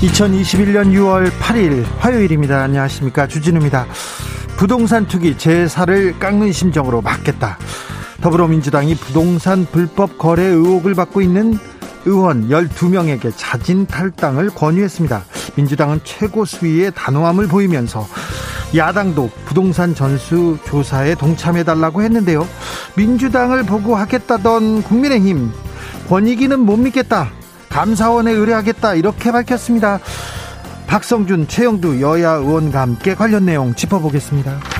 2021년 6월 8일 화요일입니다. 안녕하십니까. 주진우입니다. 부동산 투기 제사를 깎는 심정으로 막겠다. 더불어민주당이 부동산 불법 거래 의혹을 받고 있는 의원 12명에게 자진 탈당을 권유했습니다. 민주당은 최고 수위의 단호함을 보이면서 야당도 부동산 전수 조사에 동참해달라고 했는데요. 민주당을 보고 하겠다던 국민의힘 권익위는 못 믿겠다. 감사원에 의뢰하겠다 이렇게 밝혔습니다. 박성준, 최영두 여야 의원과 함께 관련 내용 짚어보겠습니다.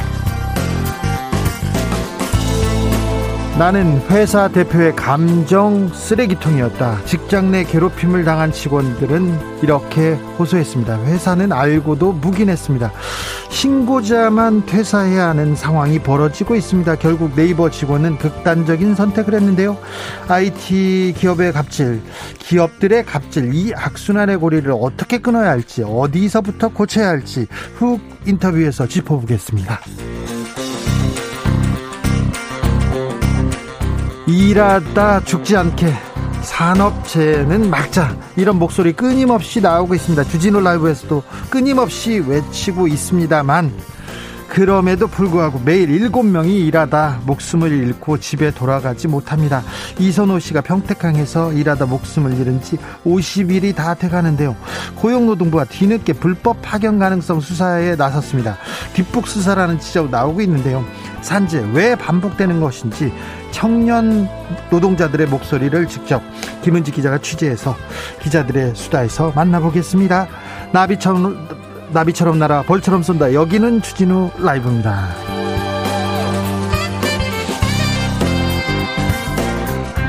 나는 회사 대표의 감정 쓰레기통이었다. 직장 내 괴롭힘을 당한 직원들은 이렇게 호소했습니다. 회사는 알고도 묵인했습니다. 신고자만 퇴사해야 하는 상황이 벌어지고 있습니다. 결국 네이버 직원은 극단적인 선택을 했는데요. IT 기업의 갑질, 기업들의 갑질, 이 악순환의 고리를 어떻게 끊어야 할지, 어디서부터 고쳐야 할지 훅 인터뷰에서 짚어보겠습니다. 일하다 죽지 않게 산업체는 막자 이런 목소리 끊임없이 나오고 있습니다. 주진우 라이브에서도 끊임없이 외치고 있습니다만 그럼에도 불구하고 매일 일곱 명이 일하다 목숨을 잃고 집에 돌아가지 못합니다. 이선호 씨가 평택항에서 일하다 목숨을 잃은 지 50일이 다 돼가는데요. 고용노동부가 뒤늦게 불법 파견 가능성 수사에 나섰습니다. 뒷북 수사라는 지적 나오고 있는데요. 산재 왜 반복되는 것인지 청년 노동자들의 목소리를 직접 김은지 기자가 취재해서 기자들의 수다에서 만나보겠습니다. 나비처럼 나비처럼 날아 벌처럼 쏜다. 여기는 주진우 라이브입니다.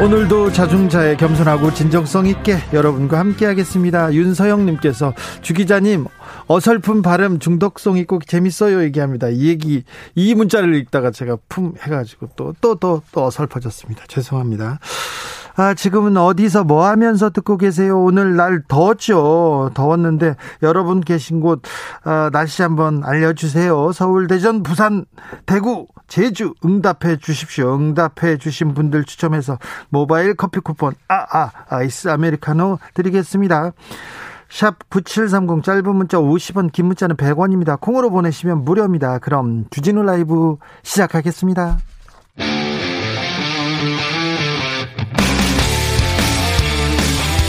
오늘도 자중자의 겸손하고 진정성 있게 여러분과 함께 하겠습니다. 윤서영님께서 주 기자님 어설픈 발음 중독성 있고 재밌어요 얘기합니다. 이 얘기 이 문자를 읽다가 제가 품 해가지고 또 또 또또 어설퍼졌습니다. 죄송합니다. 아, 지금은 어디서 뭐 하면서 듣고 계세요? 오늘 날 더웠죠. 더웠는데 여러분 계신 곳 아, 날씨 한번 알려주세요. 서울, 대전, 부산, 대구, 제주 응답해 주십시오. 응답해 주신 분들 추첨해서 모바일 커피 쿠폰 아, 아, 아이스 아메리카노 드리겠습니다. 샵 9730 짧은 문자 50원 긴 문자는 100원입니다. 콩으로 보내시면 무료입니다. 그럼 주진우 라이브 시작하겠습니다.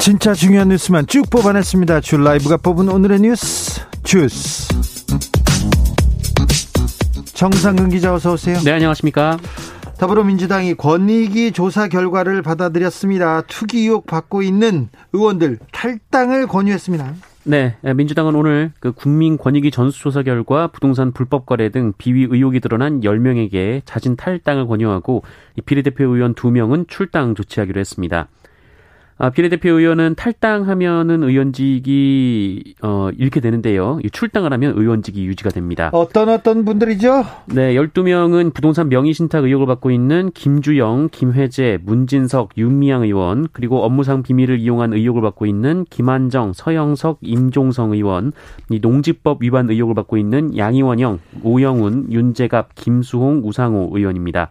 진짜 중요한 뉴스만 쭉 뽑아냈습니다. 줄 라이브가 뽑은 오늘의 뉴스 주스. 정상근 기자 어서 오세요. 네, 안녕하십니까? 더불어민주당이 권익위 조사 결과를 받아들였습니다. 투기 의혹 받고 있는 의원들 탈당을 권유했습니다. 네, 민주당은 오늘 그 국민 권익위 전수조사 결과 부동산 불법 거래 등 비위 의혹이 드러난 10명에게 자진 탈당을 권유하고 비례대표 의원 2명은 출당 조치하기로 했습니다. 아, 비례대표 의원은 탈당하면은 의원직이 어 이렇게 되는데요. 출당을 하면 의원직이 유지가 됩니다. 어떤 어떤 분들이죠? 네, 12명은 부동산 명의 신탁 의혹을 받고 있는 김주영, 김회재, 문진석, 윤미향 의원, 그리고 업무상 비밀을 이용한 의혹을 받고 있는 김한정, 서영석, 임종성 의원, 이 농지법 위반 의혹을 받고 있는 양희원영, 오영훈, 윤재갑, 김수홍, 우상호 의원입니다.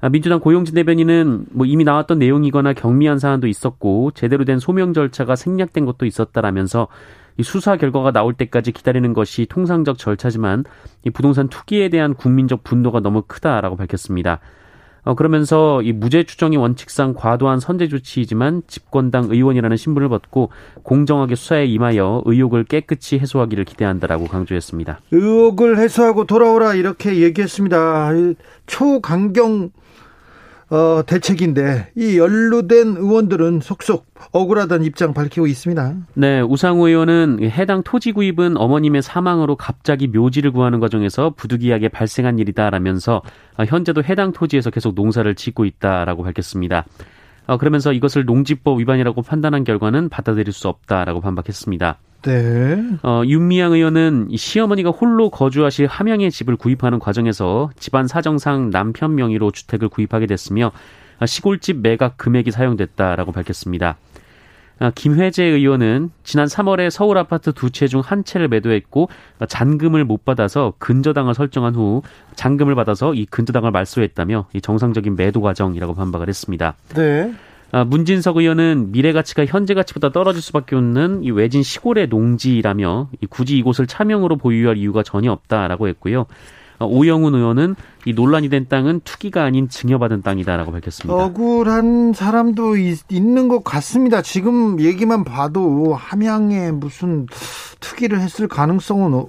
아, 민주당 고용진 대변인은 뭐 이미 나왔던 내용이거나 경미한 사안도 있었고 제대로 된 소명 절차가 생략된 것도 있었다라면서 이 수사 결과가 나올 때까지 기다리는 것이 통상적 절차지만 이 부동산 투기에 대한 국민적 분노가 너무 크다라고 밝혔습니다. 어, 그러면서 이 무죄 추정이 원칙상 과도한 선제 조치이지만 집권당 의원이라는 신분을 벗고 공정하게 수사에 임하여 의혹을 깨끗이 해소하기를 기대한다라고 강조했습니다. 의혹을 해소하고 돌아오라 이렇게 얘기했습니다. 초강경 어, 대책인데 이 연루된 의원들은 속속 억울하다는 입장 밝히고 있습니다. 네, 우상호 의원은 해당 토지 구입은 어머님의 사망으로 갑자기 묘지를 구하는 과정에서 부득이하게 발생한 일이다라면서 어, 현재도 해당 토지에서 계속 농사를 짓고 있다라고 밝혔습니다. 어, 그러면서 이것을 농지법 위반이라고 판단한 결과는 받아들일 수 없다라고 반박했습니다. 네. 어, 윤미향 의원은 시어머니가 홀로 거주하실 함양의 집을 구입하는 과정에서 집안 사정상 남편 명의로 주택을 구입하게 됐으며 시골집 매각 금액이 사용됐다라고 밝혔습니다. 아, 김회재 의원은 지난 3월에 서울 아파트 두 채 중 한 채를 매도했고 잔금을 못 받아서 근저당을 설정한 후 잔금을 받아서 이 근저당을 말소했다며 이 정상적인 매도 과정이라고 반박을 했습니다. 네. 아, 문진석 의원은 미래 가치가 현재 가치보다 떨어질 수밖에 없는 이 외진 시골의 농지라며 굳이 이곳을 차명으로 보유할 이유가 전혀 없다라고 했고요. 어, 오영훈 의원은 이 논란이 된 땅은 투기가 아닌 증여받은 땅이다라고 밝혔습니다. 억울한 사람도 있, 는것 같습니다. 지금 얘기만 봐도 함양에 무슨 투기를 했을 가능성은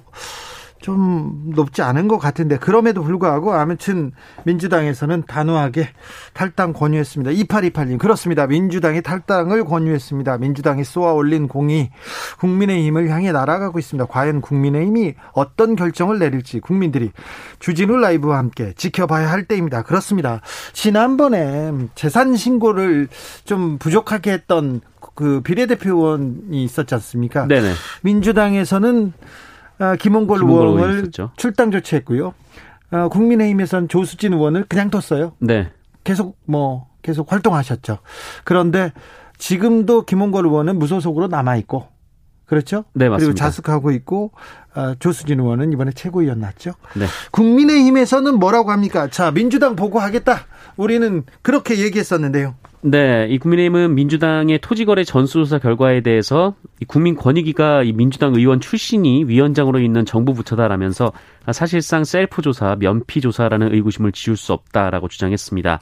좀 높지 않은 것 같은데 그럼에도 불구하고 아무튼 민주당에서는 단호하게 탈당 권유했습니다. 2828님 그렇습니다. 민주당이 탈당을 권유했습니다. 민주당이 쏘아 올린 공이 국민의힘을 향해 날아가고 있습니다. 과연 국민의힘이 어떤 결정을 내릴지 국민들이 주진우 라이브와 함께 지켜봐야 할 때입니다. 그렇습니다. 지난번에 재산 신고를 좀 부족하게 했던 그 비례대표 의원이 있었지 않습니까? 네네. 민주당에서는 아, 김홍걸, 김홍걸 의원을 출당 조치했고요. 어, 국민의힘에서는 조수진 의원을 그냥 뒀어요. 네. 계속 뭐 계속 활동하셨죠. 그런데 지금도 김홍걸 의원은 무소속으로 남아 있고 그렇죠? 네, 맞습니다. 그리고 자숙하고 있고 어, 조수진 의원은 이번에 최고위원 났죠. 네. 국민의힘에서는 뭐라고 합니까? 자, 민주당 보고하겠다. 우리는 그렇게 얘기했었는데요. 네, 이 국민의힘은 민주당의 토지거래 전수조사 결과에 대해서 이 국민권익위가 이 민주당 의원 출신이 위원장으로 있는 정부 부처다라면서 사실상 셀프 조사, 면피 조사라는 의구심을 지울 수 없다라고 주장했습니다.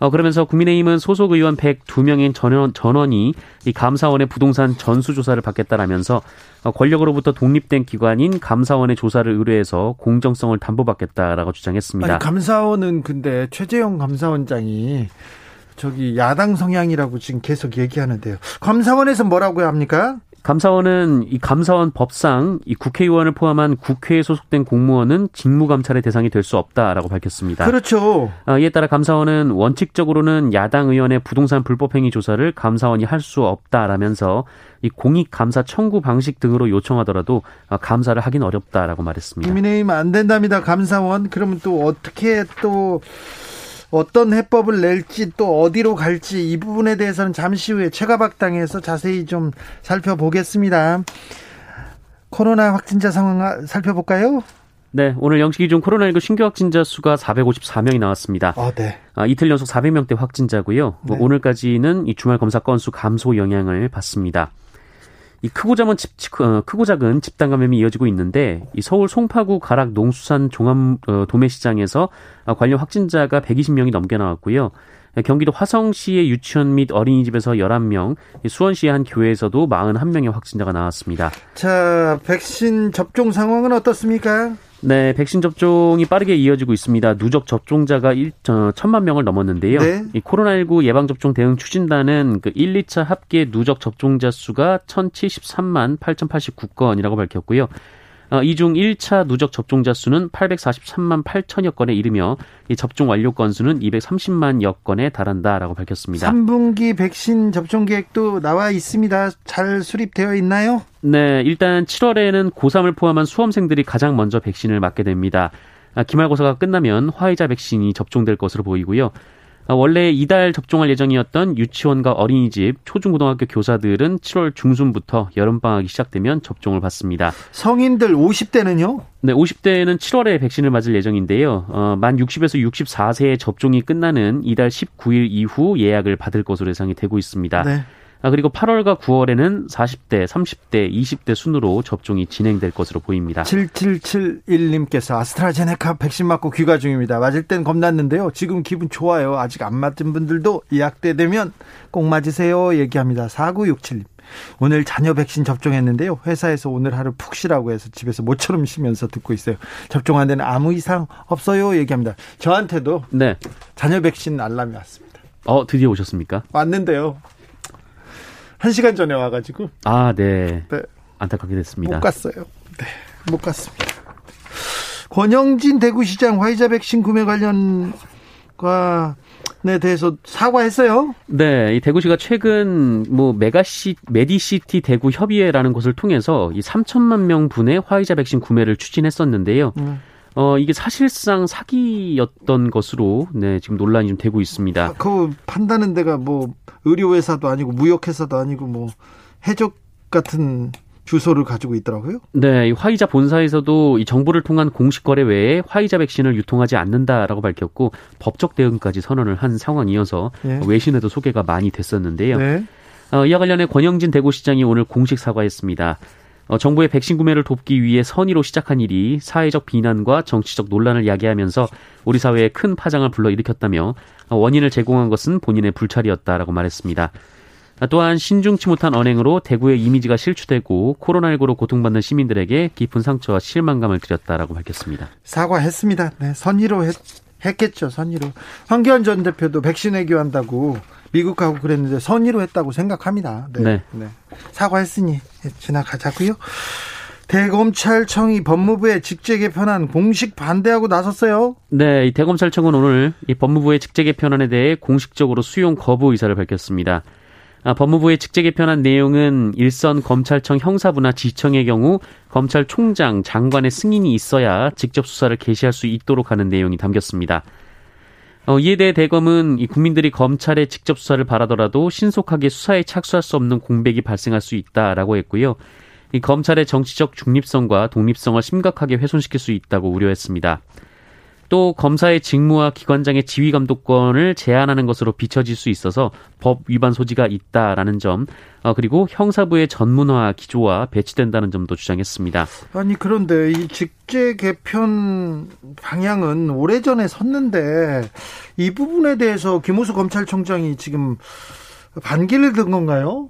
어, 그러면서 국민의힘은 소속 의원 102명인 전원, 전원이 이 감사원의 부동산 전수조사를 받겠다라면서 어, 권력으로부터 독립된 기관인 감사원의 조사를 의뢰해서 공정성을 담보받겠다라고 주장했습니다. 아니, 감사원은 근데 최재형 감사원장이 저기 야당 성향이라고 지금 계속 얘기하는데요. 감사원에서 뭐라고 합니까? 감사원은 이 감사원 법상 이 국회의원을 포함한 국회에 소속된 공무원은 직무감찰의 대상이 될 수 없다라고 밝혔습니다. 그렇죠. 아, 이에 따라 감사원은 원칙적으로는 야당 의원의 부동산 불법행위 조사를 감사원이 할 수 없다라면서 이 공익 감사 청구 방식 등으로 요청하더라도 아, 감사를 하긴 어렵다라고 말했습니다. 국민의힘 안 된답니다. 감사원 그러면 또 어떻게 또 어떤 해법을 낼지 또 어디로 갈지 이 부분에 대해서는 잠시 후에 최가박당에서 자세히 좀 살펴보겠습니다. 코로나 확진자 상황 살펴볼까요? 네, 오늘 영시 기준 코로나19 신규 확진자 수가 454명이 나왔습니다. 아, 네. 아, 이틀 연속 400명대 확진자고요. 뭐 네. 오늘까지는 이 주말 검사 건수 감소 영향을 받습니다. 이 크고 작은 집 어, 크고 작은 집단 감염이 이어지고 있는데 이 서울 송파구 가락 농수산 종합 어, 도매시장에서 관련 확진자가 120명이 넘게 나왔고요. 경기도 화성시의 유치원 및 어린이집에서 11명, 수원시의 한 교회에서도 41명의 확진자가 나왔습니다. 자, 백신 접종 상황은 어떻습니까? 네, 백신 접종이 빠르게 이어지고 있습니다. 누적 접종자가 1, 어, 천만 명을 넘었는데요. 네. 이 코로나19 예방접종 대응 추진단은 그 1, 2차 합계 누적 접종자 수가 1,073만 8,089건이라고 밝혔고요. 어, 이중 1차 누적 접종자 수는 843만 8천여 건에 이르며 이 접종 완료 건수는 230만여 건에 달한다라고 밝혔습니다. 3분기 백신 접종 계획도 나와 있습니다. 잘 수립되어 있나요? 네, 일단 7월에는 고3을 포함한 수험생들이 가장 먼저 백신을 맞게 됩니다. 아, 기말고사가 끝나면 화이자 백신이 접종될 것으로 보이고요. 아, 원래 이달 접종할 예정이었던 유치원과 어린이집, 초중고등학교 교사들은 7월 중순부터 여름방학이 시작되면 접종을 받습니다. 성인들 50대는요? 네, 50대는 7월에 백신을 맞을 예정인데요. 어, 만 60에서 64세의 접종이 끝나는 이달 19일 이후 예약을 받을 것으로 예상이 되고 있습니다. 네. 아, 그리고 8월과 9월에는 40대, 30대, 20대 순으로 접종이 진행될 것으로 보입니다. 7771님께서 아스트라제네카 백신 맞고 귀가 중입니다. 맞을 땐 겁났는데요. 지금 기분 좋아요. 아직 안 맞은 분들도 예약돼 되면 꼭 맞으세요. 얘기합니다. 4967님. 오늘 자녀 백신 접종했는데요. 회사에서 오늘 하루 푹 쉬라고 해서 집에서 모처럼 쉬면서 듣고 있어요. 접종한 데는 아무 이상 없어요. 얘기합니다. 저한테도 네. 잔여 백신 알람이 왔습니다. 어, 드디어 오셨습니까? 왔는데요. 한 시간 전에 와가지고. 아, 네. 네. 안타깝게 됐습니다. 못 갔어요. 네. 못 갔습니다. 권영진 대구시장 화이자 백신 구매 관련과 네 대해서 사과했어요. 네, 이 대구시가 최근 뭐 메가시 메디시티 대구 협의회라는 곳을 통해서 이 3천만 명 분의 화이자 백신 구매를 추진했었는데요. 음. 어, 이게 사실상 사기였던 것으로, 네, 지금 논란이 좀 되고 있습니다. 아, 그 판다는 데가 뭐, 의료회사도 아니고, 무역회사도 아니고, 뭐, 해적 같은 주소를 가지고 있더라고요. 네, 화이자 본사에서도 이 정보를 통한 공식 거래 외에 화이자 백신을 유통하지 않는다라고 밝혔고 법적 대응까지 선언을 한 상황이어서 네. 외신에도 소개가 많이 됐었는데요. 네. 어, 이와 관련해 권영진 대구시장이 오늘 공식 사과했습니다. 어, 정부의 백신 구매를 돕기 위해 선의로 시작한 일이 사회적 비난과 정치적 논란을 야기하면서 우리 사회에 큰 파장을 불러일으켰다며 어, 원인을 제공한 것은 본인의 불찰이었다라고 말했습니다. 또한 신중치 못한 언행으로 대구의 이미지가 실추되고 코로나19로 고통받는 시민들에게 깊은 상처와 실망감을 드렸다라고 밝혔습니다. 사과했습니다. 네, 선의로 했, 했겠죠. 선의로. 황교안 전 대표도 백신 외교한다고 미국하고 그랬는데 선의로 했다고 생각합니다. 네. 네. 네. 사과했으니 지나가자고요. 대검찰청이 법무부의 직제 개편안 공식 반대하고 나섰어요. 네, 이 대검찰청은 오늘 이 법무부의 직제 개편안에 대해 공식적으로 수용 거부 의사를 밝혔습니다. 아, 법무부의 직제 개편안 내용은 일선 검찰청 형사부나 지청의 경우 검찰총장, 장관의 승인이 있어야 직접 수사를 개시할 수 있도록 하는 내용이 담겼습니다. 어, 이에 대해 대검은 이 국민들이 검찰의 직접 수사를 바라더라도 신속하게 수사에 착수할 수 없는 공백이 발생할 수 있다라고 했고요. 이 검찰의 정치적 중립성과 독립성을 심각하게 훼손시킬 수 있다고 우려했습니다. 또 검사의 직무와 기관장의 지휘 감독권을 제한하는 것으로 비춰질 수 있어서 법 위반 소지가 있다라는 점, 어, 그리고 형사부의 전문화 기조와 배치된다는 점도 주장했습니다. 아니 그런데 이 직제 개편 방향은 오래전에 섰는데 이 부분에 대해서 김호수 검찰총장이 지금 반기를 든 건가요?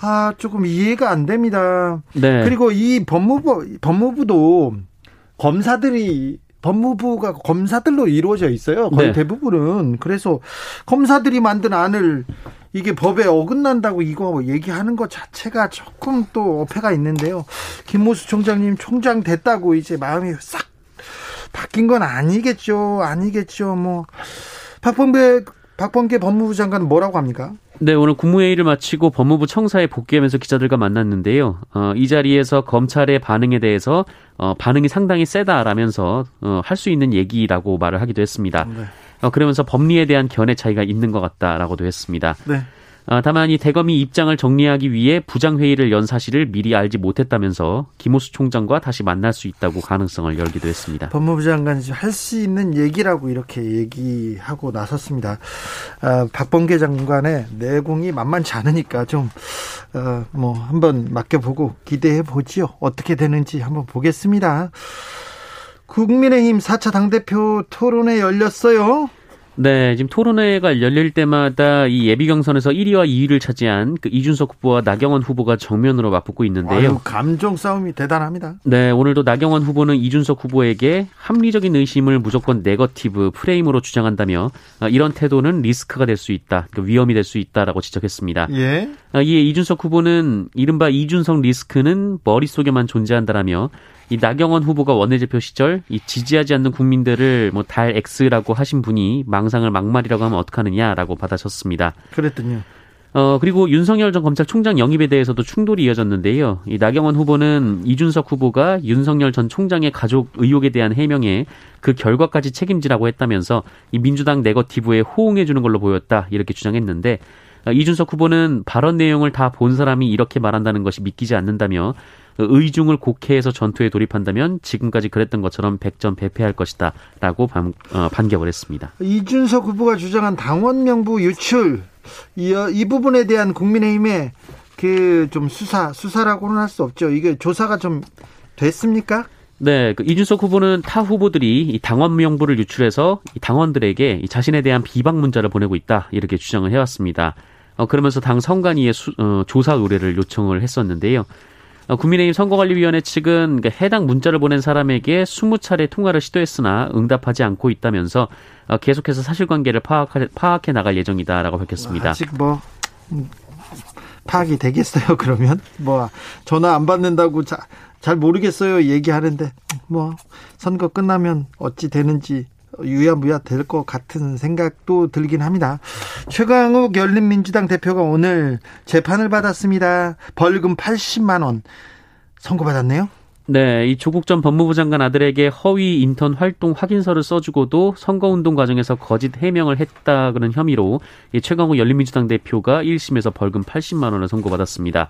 아 조금 이해가 안 됩니다. 네. 그리고 이 법무부 법무부도 검사들이 법무부가 검사들로 이루어져 있어요. 거의 네. 대부분은. 그래서 검사들이 만든 안을 이게 법에 어긋난다고 이거 얘기하는 것 자체가 조금 또 어폐가 있는데요. 김모수 총장님 총장 됐다고 이제 마음이 싹 바뀐 건 아니겠죠. 아니겠죠. 뭐 박범계 박범계 법무부 장관은 뭐라고 합니까? 네, 오늘 국무회의를 마치고 법무부 청사에 복귀하면서 기자들과 만났는데요. 어, 이 자리에서 검찰의 반응에 대해서 어, 반응이 상당히 세다라면서 어, 할 수 있는 얘기라고 말을 하기도 했습니다. 네. 어, 그러면서 법리에 대한 견해 차이가 있는 것 같다라고도 했습니다. 네. 아, 다만 이 대검이 입장을 정리하기 위해 부장회의를 연 사실을 미리 알지 못했다면서 김호수 총장과 다시 만날 수 있다고 가능성을 열기도 했습니다. 법무부 장관이 할 수 있는 얘기라고 이렇게 얘기하고 나섰습니다. 아, 박범계 장관의 내공이 만만치 않으니까 좀, 어, 뭐, 한번 맡겨보고 기대해 보지요. 어떻게 되는지 한번 보겠습니다. 국민의힘 4차 당대표 토론회 열렸어요. 네, 지금 토론회가 열릴 때마다 이 예비 경선에서 1위와 2위를 차지한 그 이준석 후보와 나경원 후보가 정면으로 맞붙고 있는데요. 아유, 감정 싸움이 대단합니다. 네, 오늘도 나경원 후보는 이준석 후보에게 합리적인 의심을 무조건 네거티브 프레임으로 주장한다며 아, 이런 태도는 리스크가 될 수 있다, 그 위험이 될 수 있다라고 지적했습니다. 예. 아, 이에 이준석 후보는 이른바 이준석 리스크는 머릿속에만 존재한다라며 이 나경원 후보가 원내대표 시절 이 지지하지 않는 국민들을 뭐 달 X라고 하신 분이 망상을 막말이라고 하면 어떡하느냐라고 받아쳤습니다. 그랬더니요. 어, 그리고 윤석열 전 검찰총장 영입에 대해서도 충돌이 이어졌는데요. 이 나경원 후보는 이준석 후보가 윤석열 전 총장의 가족 의혹에 대한 해명에 그 결과까지 책임지라고 했다면서 이 민주당 네거티브에 호응해주는 걸로 보였다. 이렇게 주장했는데 어, 이준석 후보는 발언 내용을 다 본 사람이 이렇게 말한다는 것이 믿기지 않는다며 의중을 곡해해서 전투에 돌입한다면 지금까지 그랬던 것처럼 백전 배패할 것이다라고 반, 어, 반격을 했습니다. 이준석 후보가 주장한 당원 명부 유출 이, 이 부분에 대한 국민의힘의 그 좀 수사 수사라고는 할 수 없죠. 이게 조사가 좀 됐습니까? 네, 그 이준석 후보는 타 후보들이 이 당원 명부를 유출해서 이 당원들에게 이 자신에 대한 비방 문자를 보내고 있다 이렇게 주장을 해왔습니다. 어, 그러면서 당 선관위에 수, 어, 조사 의뢰를 요청을 했었는데요. 어, 국민의힘 선거관리위원회 측은 그 해당 문자를 보낸 사람에게 20차례 통화를 시도했으나 응답하지 않고 있다면서 어, 계속해서 사실관계를 파악하, 파악해 나갈 예정이다라고 밝혔습니다. 아직 뭐 음, 파악이 되겠어요? 그러면 뭐 전화 안 받는다고 자, 잘 모르겠어요 얘기하는데 뭐 선거 끝나면 어찌 되는지 유야무야 될 것 같은 생각도 들긴 합니다. 최강욱 열린민주당 대표가 오늘 재판을 받았습니다. 벌금 80만 원 선고받았네요. 네, 이 조국 전 법무부 장관 아들에게 허위 인턴 활동 확인서를 써주고도 선거운동 과정에서 거짓 해명을 했다 그런 혐의로 이 최강욱 열린민주당 대표가 1심에서 벌금 80만 원을 선고받았습니다.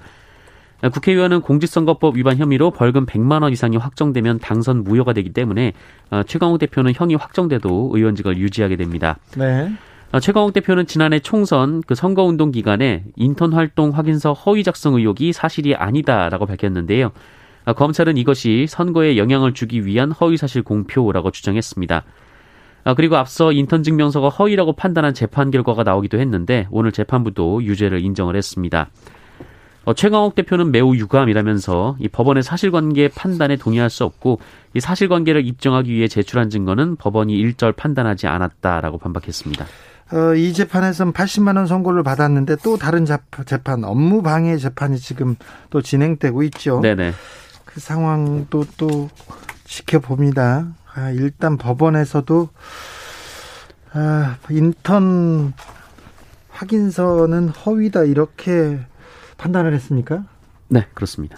국회의원은 공직선거법 위반 혐의로 벌금 100만 원 이상이 확정되면 당선 무효가 되기 때문에 어, 최강욱 대표는 형이 확정돼도 의원직을 유지하게 됩니다. 네. 어, 최강욱 대표는 지난해 총선 그 선거운동 기간에 인턴 활동 확인서 허위 작성 의혹이 사실이 아니다라고 밝혔는데요. 어, 검찰은 이것이 선거에 영향을 주기 위한 허위사실 공표라고 주장했습니다. 그리고 앞서 인턴 증명서가 허위라고 판단한 재판 결과가 나오기도 했는데 오늘 재판부도 유죄를 인정을 했습니다. 어, 최강욱 대표는 매우 유감이라면서 이 법원의 사실관계 판단에 동의할 수 없고 이 사실관계를 입증하기 위해 제출한 증거는 법원이 일절 판단하지 않았다라고 반박했습니다. 어, 이 재판에서는 80만 원 선고를 받았는데 또 다른 재판 업무 방해 재판이 지금 또 진행되고 있죠. 네네. 그 상황도 또 지켜봅니다. 아, 일단 법원에서도 아, 인턴 확인서는 허위다 이렇게 판단을 했습니까? 네, 그렇습니다.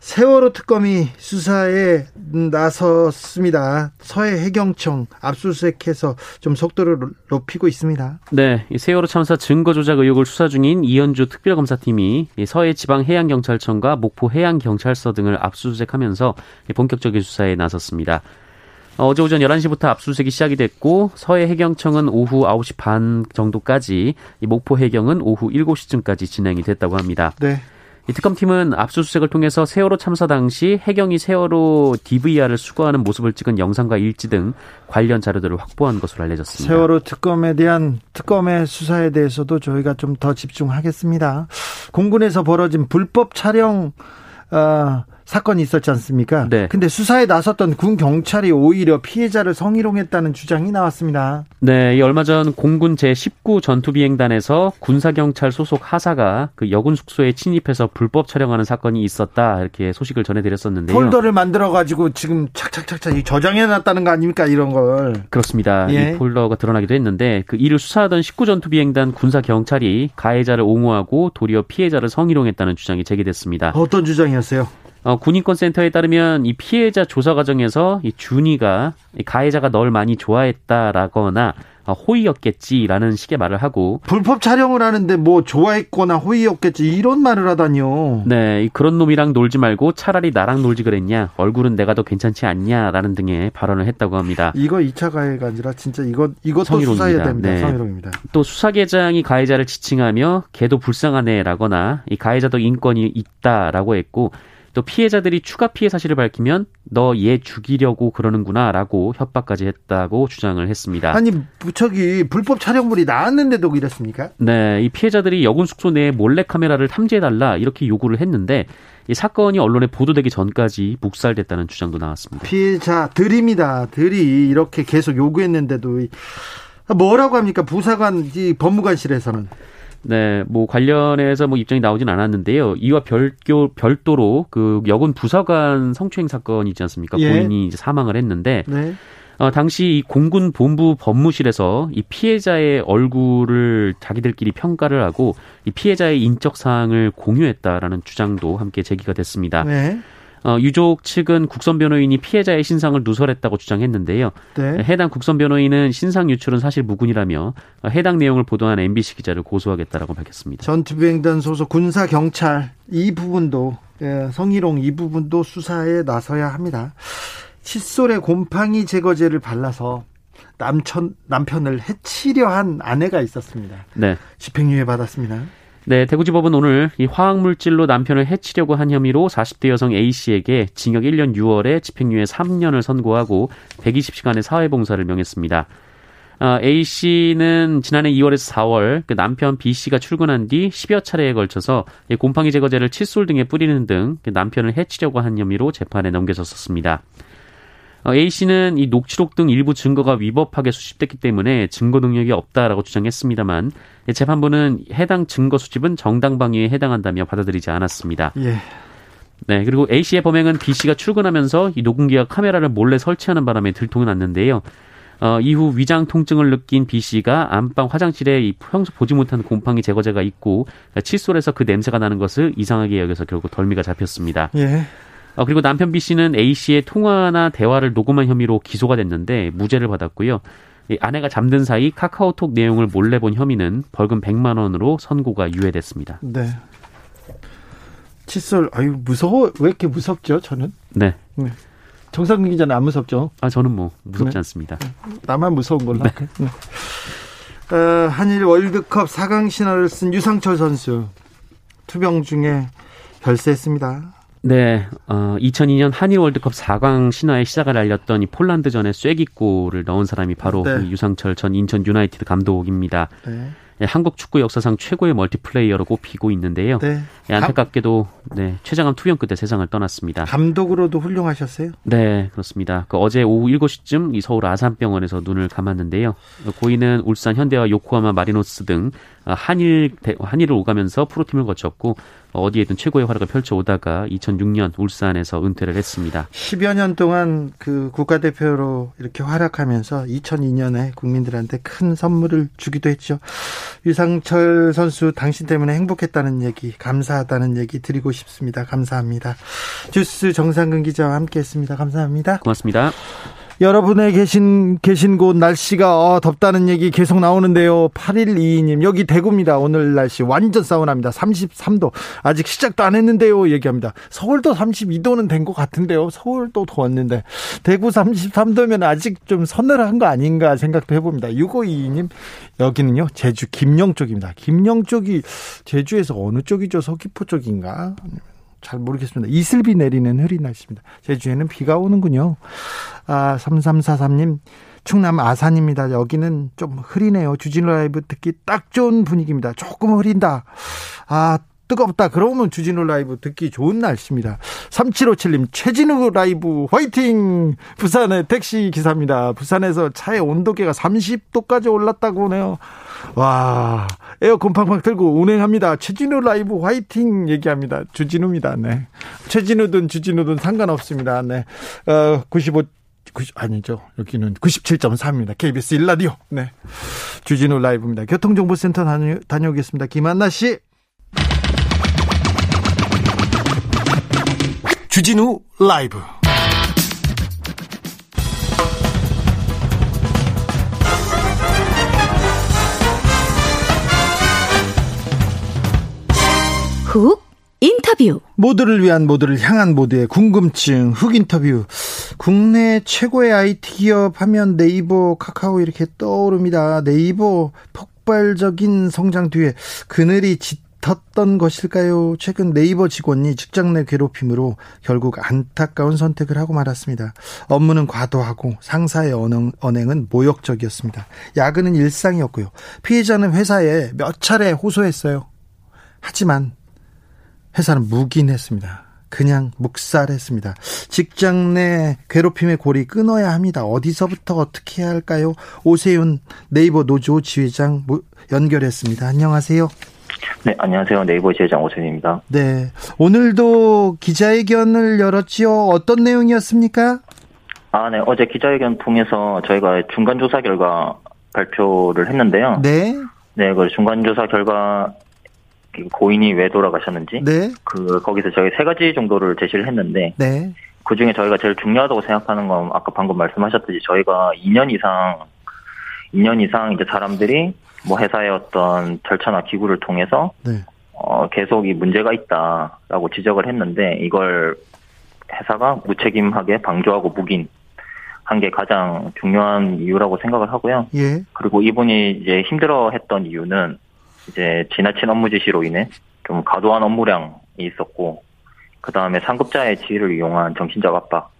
세월호 특검이 수사에 나섰습니다. 서해 해경청 압수수색해서 좀 속도를 높이고 있습니다. 네, 세월호 참사 증거 조작 의혹을 수사 중인 이현주 특별검사팀이 서해 지방 해양경찰청과 목포 해양경찰서 등을 압수수색하면서 본격적인 수사에 나섰습니다. 어제 오전 11시부터 압수수색이 시작이 됐고 서해 해경청은 오후 9시 반 정도까지 목포 해경은 오후 7시쯤까지 진행이 됐다고 합니다. 네. 이 특검팀은 압수수색을 통해서 세월호 참사 당시 해경이 세월호 DVR을 수거하는 모습을 찍은 영상과 일지 등 관련 자료들을 확보한 것으로 알려졌습니다. 세월호 특검에 대한 특검의 수사에 대해서도 저희가 좀 더 집중하겠습니다. 공군에서 벌어진 불법 촬영 어, 사건이 있었지 않습니까? 네. 근데 수사에 나섰던 군 경찰이 오히려 피해자를 성희롱했다는 주장이 나왔습니다. 네, 이 얼마 전 공군 제19 전투비행단에서 군사경찰 소속 하사가 그 여군 숙소에 침입해서 불법 촬영하는 사건이 있었다 이렇게 소식을 전해드렸었는데요. 폴더를 만들어 가지고 지금 착착착착 저장해놨다는 거 아닙니까 이런 걸? 그렇습니다. 예. 이 폴더가 드러나기도 했는데 그 이를 수사하던 19 전투비행단 군사경찰이 가해자를 옹호하고 도리어 피해자를 성희롱했다는 주장이 제기됐습니다. 어떤 주장이었어요? 어, 군인권센터에 따르면 이 피해자 조사 과정에서 이 준이가 이 가해자가 널 많이 좋아했다라거나 어, 호의였겠지라는 식의 말을 하고 불법 촬영을 하는데 뭐 좋아했거나 호의였겠지 이런 말을 하다니요. 네, 그런 놈이랑 놀지 말고 차라리 나랑 놀지 그랬냐. 얼굴은 내가 더 괜찮지 않냐라는 등의 발언을 했다고 합니다. 이거 2차 가해가 아니라 진짜 이거 이것도 성희롱입니다. 수사해야 됩니다. 네. 성희롱입니다. 또 수사계장이 가해자를 지칭하며 걔도 불쌍하네라거나 이 가해자도 인권이 있다라고 했고 또 피해자들이 추가 피해 사실을 밝히면 너 얘 죽이려고 그러는구나라고 협박까지 했다고 주장을 했습니다. 아니 저기 불법 촬영물이 나왔는데도 이랬습니까? 네, 이 피해자들이 여군 숙소 내에 몰래 카메라를 탐지해달라 이렇게 요구를 했는데 이 사건이 언론에 보도되기 전까지 묵살됐다는 주장도 나왔습니다. 피해자들입니다. 들이 이렇게 계속 요구했는데도 뭐라고 합니까? 부사관 이 법무관실에서는 네, 뭐 관련해서 뭐 입장이 나오진 않았는데요. 이와 별교 별도로 그 여군 부사관 성추행 사건이 있지 않습니까? 예. 고인이 이제 사망을 했는데 네. 어, 당시 이 공군 본부 법무실에서 이 피해자의 얼굴을 자기들끼리 평가를 하고 이 피해자의 인적 사항을 공유했다라는 주장도 함께 제기가 됐습니다. 네. 어, 유족 측은 국선 변호인이 피해자의 신상을 누설했다고 주장했는데요. 네. 해당 국선 변호인은 신상 유출은 사실 무근이라며 해당 내용을 보도한 MBC 기자를 고소하겠다라고 밝혔습니다. 전투비행단 소속 군사 경찰 이 부분도 예, 성희롱 이 부분도 수사에 나서야 합니다. 칫솔에 곰팡이 제거제를 발라서 남편 남편을 해치려 한 아내가 있었습니다. 네. 집행유예 받았습니다. 네, 대구지법은 오늘 이 화학물질로 남편을 해치려고 한 혐의로 40대 여성 A 씨에게 징역 1년 6월에 집행유예 3년을 선고하고 120시간의 사회봉사를 명했습니다. 어, A 씨는 지난해 2월에서 4월 그 남편 B 씨가 출근한 뒤 10여 차례에 걸쳐서 곰팡이 제거제를 칫솔 등에 뿌리는 등그 남편을 해치려고 한 혐의로 재판에 넘겨졌었습니다. 어, A 씨는 이 녹취록 등 일부 증거가 위법하게 수집됐기 때문에 증거 능력이 없다라고 주장했습니다만 재판부는 해당 증거 수집은 정당방위에 해당한다며 받아들이지 않았습니다. 예. 네, 그리고 A 씨의 범행은 B 씨가 출근하면서 이 녹음기와 카메라를 몰래 설치하는 바람에 들통이 났는데요. 어, 이후 위장 통증을 느낀 B 씨가 안방 화장실에 이 평소 보지 못한 곰팡이 제거제가 있고 칫솔에서 그 냄새가 나는 것을 이상하게 여겨서 결국 덜미가 잡혔습니다. 예. 어, 그리고 남편 B 씨는 A 씨의 통화나 대화를 녹음한 혐의로 기소가 됐는데 무죄를 받았고요. 이 아내가 잠든 사이 카카오톡 내용을 몰래 본 혐의는 벌금 100만 원으로 선고가 유예됐습니다. 네. 칫솔 아유 무서워 왜 이렇게 무섭죠 저는? 네. 네. 정상근 기자는 안 무섭죠? 아 저는 뭐 무섭지 네. 않습니다. 나만 무서운 걸로. 네. 네. 어, 한일 월드컵 4강 신화를 쓴 유상철 선수 투병 중에 별세했습니다. 네, 어, 2002년 한일 월드컵 4강 신화의 시작을 알렸던 이 폴란드전에 쐐기골을 넣은 사람이 바로 네. 유상철 전 인천 유나이티드 감독입니다. 네. 예, 한국 축구 역사상 최고의 멀티플레이어로 꼽히고 있는데요. 네. 예, 안타깝게도 네, 췌장암 투병 끝에 세상을 떠났습니다. 감독으로도 훌륭하셨어요? 네, 그렇습니다. 그 어제 오후 7시쯤 이 서울 아산병원에서 눈을 감았는데요. 고인은 울산 현대와 요코하마 마리노스 등 한일 한일을 오가면서 프로팀을 거쳤고 어디에든 최고의 활약을 펼쳐오다가 2006년 울산에서 은퇴를 했습니다. 10여 년 동안 그 국가대표로 이렇게 활약하면서 2002년에 국민들한테 큰 선물을 주기도 했죠. 유상철 선수 당신 때문에 행복했다는 얘기, 감사하다는 얘기 드리고 싶습니다. 감사합니다. 주스 정상근 기자와 함께 했습니다. 감사합니다. 고맙습니다. 여러분의 계신 계신 곳 날씨가 어, 덥다는 얘기 계속 나오는데요. 8122님 여기 대구입니다. 오늘 날씨 완전 사우나입니다. 33도 아직 시작도 안 했는데요. 얘기합니다. 서울도 32도는 된 것 같은데요. 서울도 더웠는데 대구 33도면 아직 좀 서늘한 거 아닌가 생각도 해봅니다. 6522님 여기는요 제주 김녕 쪽입니다. 김녕 쪽이 제주에서 어느 쪽이죠? 서귀포 쪽인가? 잘 모르겠습니다. 이슬비 내리는 흐린 날씨입니다. 제주에는 비가 오는군요. 아, 3343님. 충남 아산입니다. 여기는 좀 흐리네요. 주진우 라이브 듣기 딱 좋은 분위기입니다. 조금 흐린다. 아, 뜨겁다. 그러면 주진우 라이브 듣기 좋은 날씨입니다. 3757님, 주진우 라이브 화이팅! 부산의 택시 기사입니다. 부산에서 차의 온도계가 30도까지 올랐다고 하네요. 와, 에어컨 팡팡 틀고 운행합니다. 최진우 라이브 화이팅 얘기합니다. 주진우입니다. 네. 최진우든 주진우든 상관없습니다. 네. 어, 95 90, 아니죠. 여기는 97.3입니다. KBS 1라디오. 네. 주진우 라이브입니다. 교통정보센터 다녀, 다녀오겠습니다. 김한나 씨. 주진우 라이브. 훅 인터뷰. 모두를 위한 모두를 향한 모두의 궁금증 훅 인터뷰. 국내 최고의 IT 기업 하면 네이버, 카카오 이렇게 떠오릅니다. 네이버 폭발적인 성장 뒤에 그늘이 짙 었던 것일까요? 최근 네이버 직원이 직장 내 괴롭힘으로 결국 안타까운 선택을 하고 말았습니다. 업무는 과도하고 상사의 언행, 언행은 모욕적이었습니다. 야근은 일상이었고요. 피해자는 회사에 몇 차례 호소했어요. 하지만 회사는 묵인했습니다. 그냥 묵살했습니다. 직장 내 괴롭힘의 골이 끊어야 합니다. 어디서부터 어떻게 해야 할까요? 오세윤 네이버 노조 지회장 연결했습니다. 안녕하세요. 네, 안녕하세요. 네이버 지회장 오세윤입니다. 네. 오늘도 기자회견을 열었지요. 어떤 내용이었습니까? 아, 네. 어제 기자회견 통해서 저희가 중간 조사 결과 발표를 했는데요. 네. 네, 그 중간 조사 결과 고인이 왜 돌아가셨는지 네. 그 거기서 저희 세 가지 정도를 제시를 했는데 네. 그 중에 저희가 제일 중요하다고 생각하는 건 아까 방금 말씀하셨듯이 저희가 2년 이상 2년 이상 이제 사람들이 뭐 회사의 어떤 절차나 기구를 통해서 네. 어 계속 이 문제가 있다라고 지적을 했는데 이걸 회사가 무책임하게 방조하고 묵인 한 게 가장 중요한 이유라고 생각을 하고요. 예. 그리고 이분이 이제 힘들어했던 이유는 이제 지나친 업무 지시로 인해 좀 과도한 업무량이 있었고 그 다음에 상급자의 지위를 이용한 정신적 압박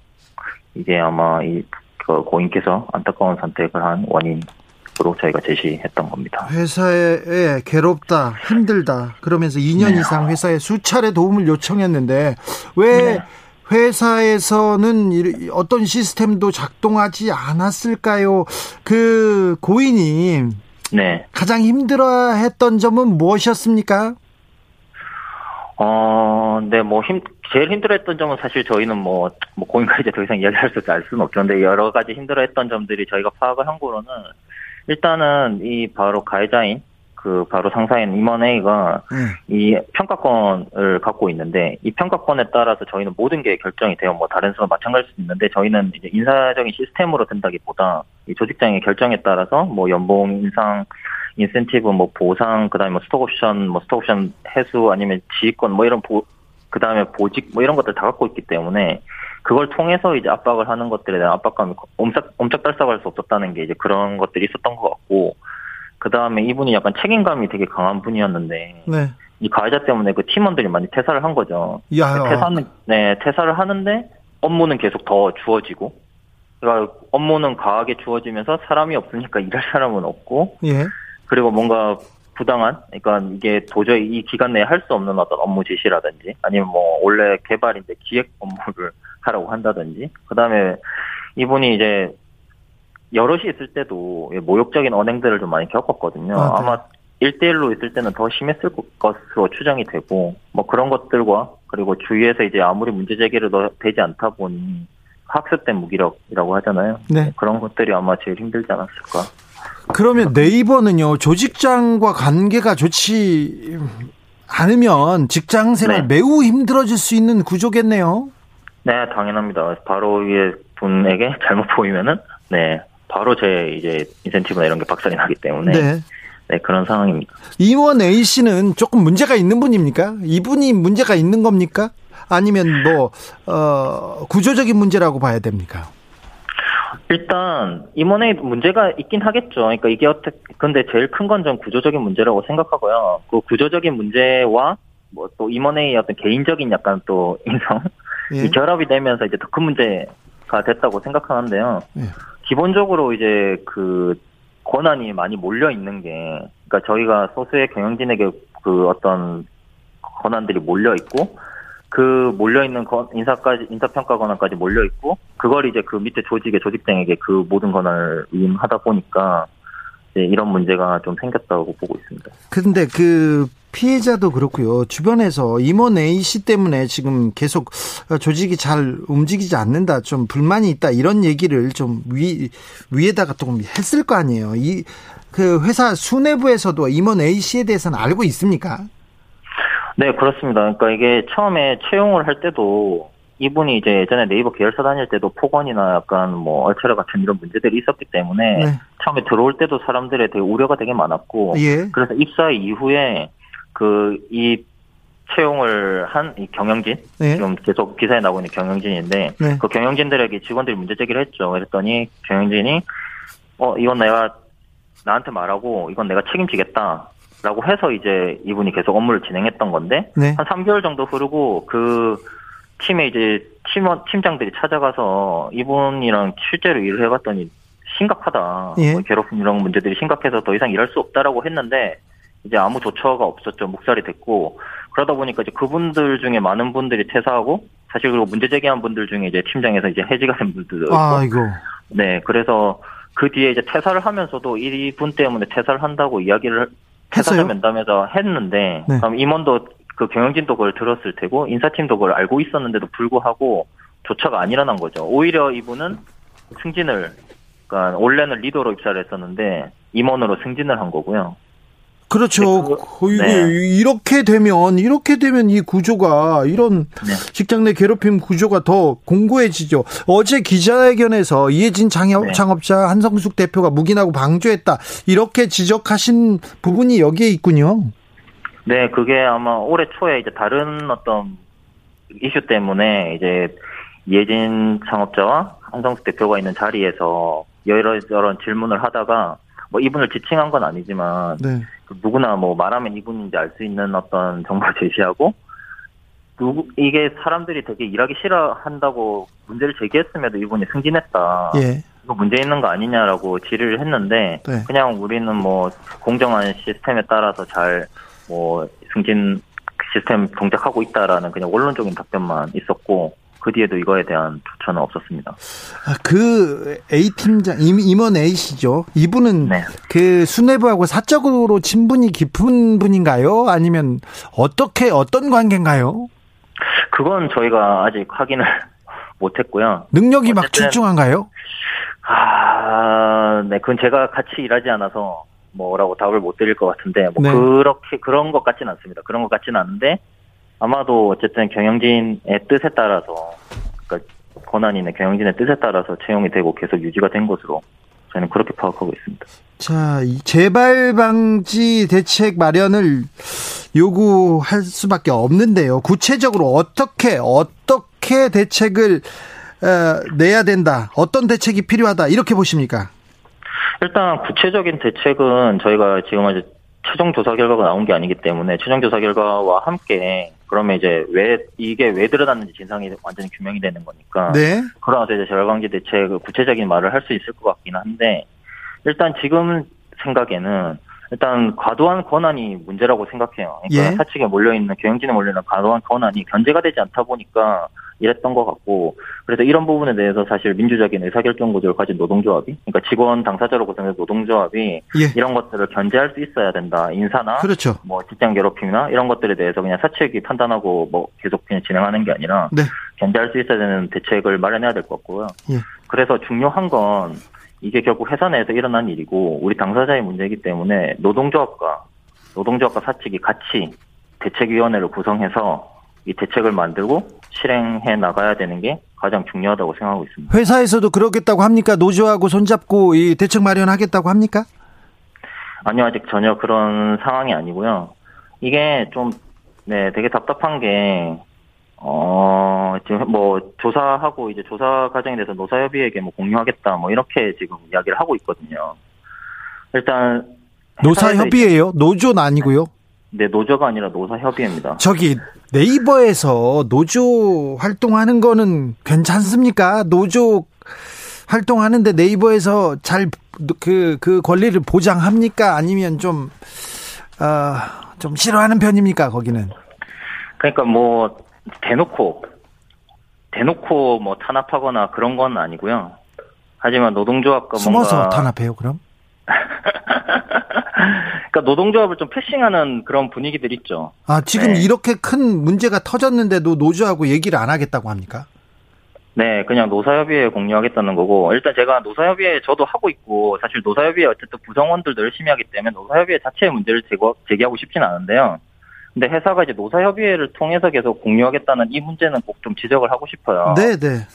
이게 아마 이그 고인께서 안타까운 선택을 한 원인 으로 저희가 제시했던 겁니다. 회사에 괴롭다, 힘들다 그러면서 2년 네. 이상 회사에 수차례 도움을 요청했는데 왜 네. 회사에서는 어떤 시스템도 작동하지 않았을까요? 그 고인이 네. 가장 힘들어했던 점은 무엇이었습니까? 어, 네, 뭐, 힘, 제일 힘들어했던 점은 사실 저희는 뭐, 뭐, 고인과 이제 더 이상 이야기할 수, 알 수는 없는데, 여러 가지 힘들어했던 점들이 저희가 파악을 한 거로는, 일단은 이 바로 가해자인 그 바로 상사인 임원회의가 음. 이 평가권을 갖고 있는데 이 평가권에 따라서 저희는 모든 게 결정이 돼요. 뭐 다른 수는 마찬가지일 수 있는데 저희는 이제 인사적인 시스템으로 된다기보다 이 조직장의 결정에 따라서 뭐 연봉 인상 인센티브 뭐 보상 그다음에 뭐 스톡옵션 뭐 스톡옵션 해수 아니면 지휘권 뭐 이런 보 그다음에 보직 뭐 이런 것들 다 갖고 있기 때문에 그걸 통해서 이제 압박을 하는 것들에 대한 압박감이 엄청 옴짝달싹할 수 없었다는 게 이제 그런 것들이 있었던 것 같고 그 다음에 이분이 약간 책임감이 되게 강한 분이었는데 네. 이 가해자 때문에 그 팀원들이 많이 퇴사를 한 거죠. 야. 퇴사는 네 퇴사를 하는데 업무는 계속 더 주어지고 그러니까 업무는 과하게 주어지면서 사람이 없으니까 일할 사람은 없고 예. 그리고 뭔가 부당한 그러니까 이게 도저히 이 기간 내에 할 수 없는 어떤 업무 지시라든지 아니면 뭐 원래 개발인데 기획 업무를 하라고 한다든지 그다음에 이분이 이제 여럿이 있을 때도 모욕적인 언행들을 좀 많이 겪었거든요. 아, 네. 아마 1대1로 있을 때는 더 심했을 것으로 추정이 되고, 뭐 그런 것들과, 그리고 주위에서 이제 아무리 문제 제기를 되지 않다 보니, 학습된 무기력이라고 하잖아요. 네. 그런 것들이 아마 제일 힘들지 않았을까. 그러면 네이버는요, 조직장과 관계가 좋지 않으면 직장 생활 네. 매우 힘들어질 수 있는 구조겠네요. 네, 당연합니다. 바로 위에 분에게 잘못 보이면은, 네, 바로 제 이제 인센티브나 이런 게 박살이 나기 때문에 네. 네, 그런 상황입니다. 이원 A 씨는 조금 문제가 있는 분입니까? 이분이 문제가 있는 겁니까? 아니면 뭐 어, 구조적인 문제라고 봐야 됩니까? 일단 임원회 문제가 있긴 하겠죠. 그러니까 이게 어떻게 근데 제일 큰건좀 구조적인 문제라고 생각하고요. 그 구조적인 문제와 뭐 또 임원회의 어떤 개인적인 약간 또 인성 예. 이 결합이 되면서 이제 더 큰 문제가 됐다고 생각하는데요. 예. 기본적으로 이제 그 권한이 많이 몰려 있는 게, 그러니까 저희가 소수의 경영진에게 그 어떤 권한들이 몰려 있고, 그 몰려 있는 인사까지 인사평가 권한까지 몰려 있고, 그걸 이제 그 밑에 조직의 조직장에게 그 모든 권한을 위임하다 보니까 이런 문제가 좀 생겼다고 보고 있습니다. 그런데 그 피해자도 그렇고요. 주변에서 임원 A 씨 때문에 지금 계속 조직이 잘 움직이지 않는다, 좀 불만이 있다 이런 얘기를 좀 위 위에다가 좀 했을 거 아니에요. 이 그 회사 수뇌부에서도 임원 A 씨에 대해서는 알고 있습니까? 네, 그렇습니다. 그러니까 이게 처음에 채용을 할 때도 이분이 이제 예전에 네이버 계열사 다닐 때도 폭언이나 약간 뭐 얼차려 같은 이런 문제들이 있었기 때문에 네. 처음에 들어올 때도 사람들의 되게 우려가 되게 많았고 예. 그래서 입사 이후에 그 이 채용을 한 이 경영진 네. 지금 계속 기사에 나오고 있는 경영진인데 네. 그 경영진들에게 직원들이 문제 제기를 했죠. 그랬더니 경영진이 어 이건 내가 나한테 말하고 이건 내가 책임지겠다. 라고 해서 이제 이분이 계속 업무를 진행했던 건데 네. 한 3개월 정도 흐르고 그 팀에 이제 팀원 팀장들이 찾아가서 이분이랑 실제로 일을 해봤더니 심각하다. 예. 뭐 괴롭힘 이런 문제들이 심각해서 더 이상 일할 수 없다라고 했는데 이제 아무 조처가 없었죠. 묵살이 됐고 그러다 보니까 이제 그분들 중에 많은 분들이 퇴사하고 사실 그리고 문제 제기한 분들 중에 이제 팀장에서 이제 해지가 된 분들도 있고. 아, 이거. 네, 그래서 그 뒤에 이제 퇴사를 하면서도 이분 때문에 퇴사를 한다고 이야기를 퇴사자 면담에서 했는데 네. 그럼 임원도 그 경영진도 그걸 들었을 테고 인사팀도 그걸 알고 있었는데도 불구하고 조처가 안 일어난 거죠. 오히려 이분은 승진을 그러니까 원래는 리더로 입사를 했었는데 임원으로 승진을 한 거고요. 그렇죠. 네, 네. 이렇게 되면 이렇게 되면 이 구조가 이런 네. 직장 내 괴롭힘 구조가 더 공고해지죠. 어제 기자회견에서 이해진 장업, 네. 창업자 한성숙 대표가 묵인하고 방조했다 이렇게 지적하신 부분이 여기에 있군요. 네, 그게 아마 올해 초에 이제 다른 어떤 이슈 때문에 이제 이해진 창업자와 한성수 대표가 있는 자리에서 여러저런 질문을 하다가 뭐 이분을 지칭한 건 아니지만 네. 그 누구나 뭐 말하면 이분인지 알 수 있는 어떤 정보 제시하고 누구 이게 사람들이 되게 일하기 싫어한다고 문제를 제기했음에도 이분이 승진했다. 예. 이거 문제 있는 거 아니냐라고 질의를 했는데 네. 그냥 우리는 뭐 공정한 시스템에 따라서 잘 뭐 승진 시스템 동작하고 있다라는 그냥 원론적인 답변만 있었고 그 뒤에도 이거에 대한 조처는 없었습니다. 아, 그 A 팀장 임원 A 씨죠. 이분은 네. 그 수뇌부하고 사적으로 친분이 깊은 분인가요? 아니면 어떻게 어떤 관계인가요? 그건 저희가 아직 확인을 못했고요. 능력이 막 출중한가요? 아, 네, 그건 제가 같이 일하지 않아서 뭐라고 답을 못 드릴 것 같은데 뭐 네. 그렇게 그런 것 같지는 않습니다. 그런 것 같지는 않은데 아마도 어쨌든 경영진의 뜻에 따라서 그러니까 권한인의 경영진의 뜻에 따라서 채용이 되고 계속 유지가 된 것으로 저는 그렇게 파악하고 있습니다. 자, 이 재발 방지 대책 마련을 요구할 수밖에 없는데요. 구체적으로 어떻게 어떻게 대책을 어, 내야 된다. 어떤 대책이 필요하다. 이렇게 보십니까? 일단 구체적인 대책은 저희가 지금 아직 최종 조사 결과가 나온 게 아니기 때문에 최종 조사 결과와 함께 그러면 이제 왜 이게 왜 드러났는지 진상이 완전히 규명이 되는 거니까 네. 그러면서 이제 재발방지 대책 구체적인 말을 할 수 있을 것 같기는 한데 일단 지금 생각에는 일단 과도한 권한이 문제라고 생각해요. 그러니까 예. 사측에 몰려 있는 경영진에 몰려 있는 과도한 권한이 견제가 되지 않다 보니까 이랬던 것 같고 그래서 이런 부분에 대해서 사실 민주적인 의사결정 구조를 가진 노동조합이 그러니까 직원 당사자로 구성된 노동조합이 예. 이런 것들을 견제할 수 있어야 된다 인사나 그렇죠. 뭐 직장 괴롭힘이나 이런 것들에 대해서 그냥 사측이 판단하고 뭐 계속 그냥 진행하는 게 아니라 네. 견제할 수 있어야 되는 대책을 마련해야 될 것 같고요. 예. 그래서 중요한 건 이게 결국 회사 내에서 일어난 일이고 우리 당사자의 문제이기 때문에 노동조합과 노동조합과 사측이 같이 대책위원회를 구성해서 이 대책을 만들고 실행해 나가야 되는 게 가장 중요하다고 생각하고 있습니다. 회사에서도 그러겠다고 합니까? 노조하고 손잡고 이 대책 마련하겠다고 합니까? 아니요, 아직 전혀 그런 상황이 아니고요. 이게 좀, 네, 되게 답답한 게, 어, 지금 뭐, 조사하고 이제 조사 과정에 대해서 노사협의회에게 뭐 공유하겠다, 뭐, 이렇게 지금 이야기를 하고 있거든요. 일단. 노사협의회요? 노조는 아니고요? 네, 노조가 아니라 노사협의회입니다. 저기 네이버에서 노조 활동하는 거는 괜찮습니까? 노조 활동하는데 네이버에서 잘 그, 그 권리를 보장합니까? 아니면 좀, 어, 좀 싫어하는 편입니까? 거기는? 그러니까 뭐, 대놓고, 대놓고 뭐 탄압하거나 그런 건 아니고요. 하지만 노동조합과 숨어서 뭔가. 탄압해요, 그럼? 그러니까 노동조합을 좀 패싱하는 그런 분위기들 있죠. 아 지금 네. 이렇게 큰 문제가 터졌는데도 노조하고 얘기를 안 하겠다고 합니까? 네, 그냥 노사협의회 공유하겠다는 거고 일단 제가 노사협의회 저도 하고 있고 사실 노사협의회 어쨌든 구성원들도 열심히 하기 때문에 노사협의회 자체의 문제를 제거, 제기하고 싶지는 않은데요. 근데 회사가 이제 노사협의회를 통해서 계속 공유하겠다는 이 문제는 꼭 좀 지적을 하고 싶어요. 네, 네.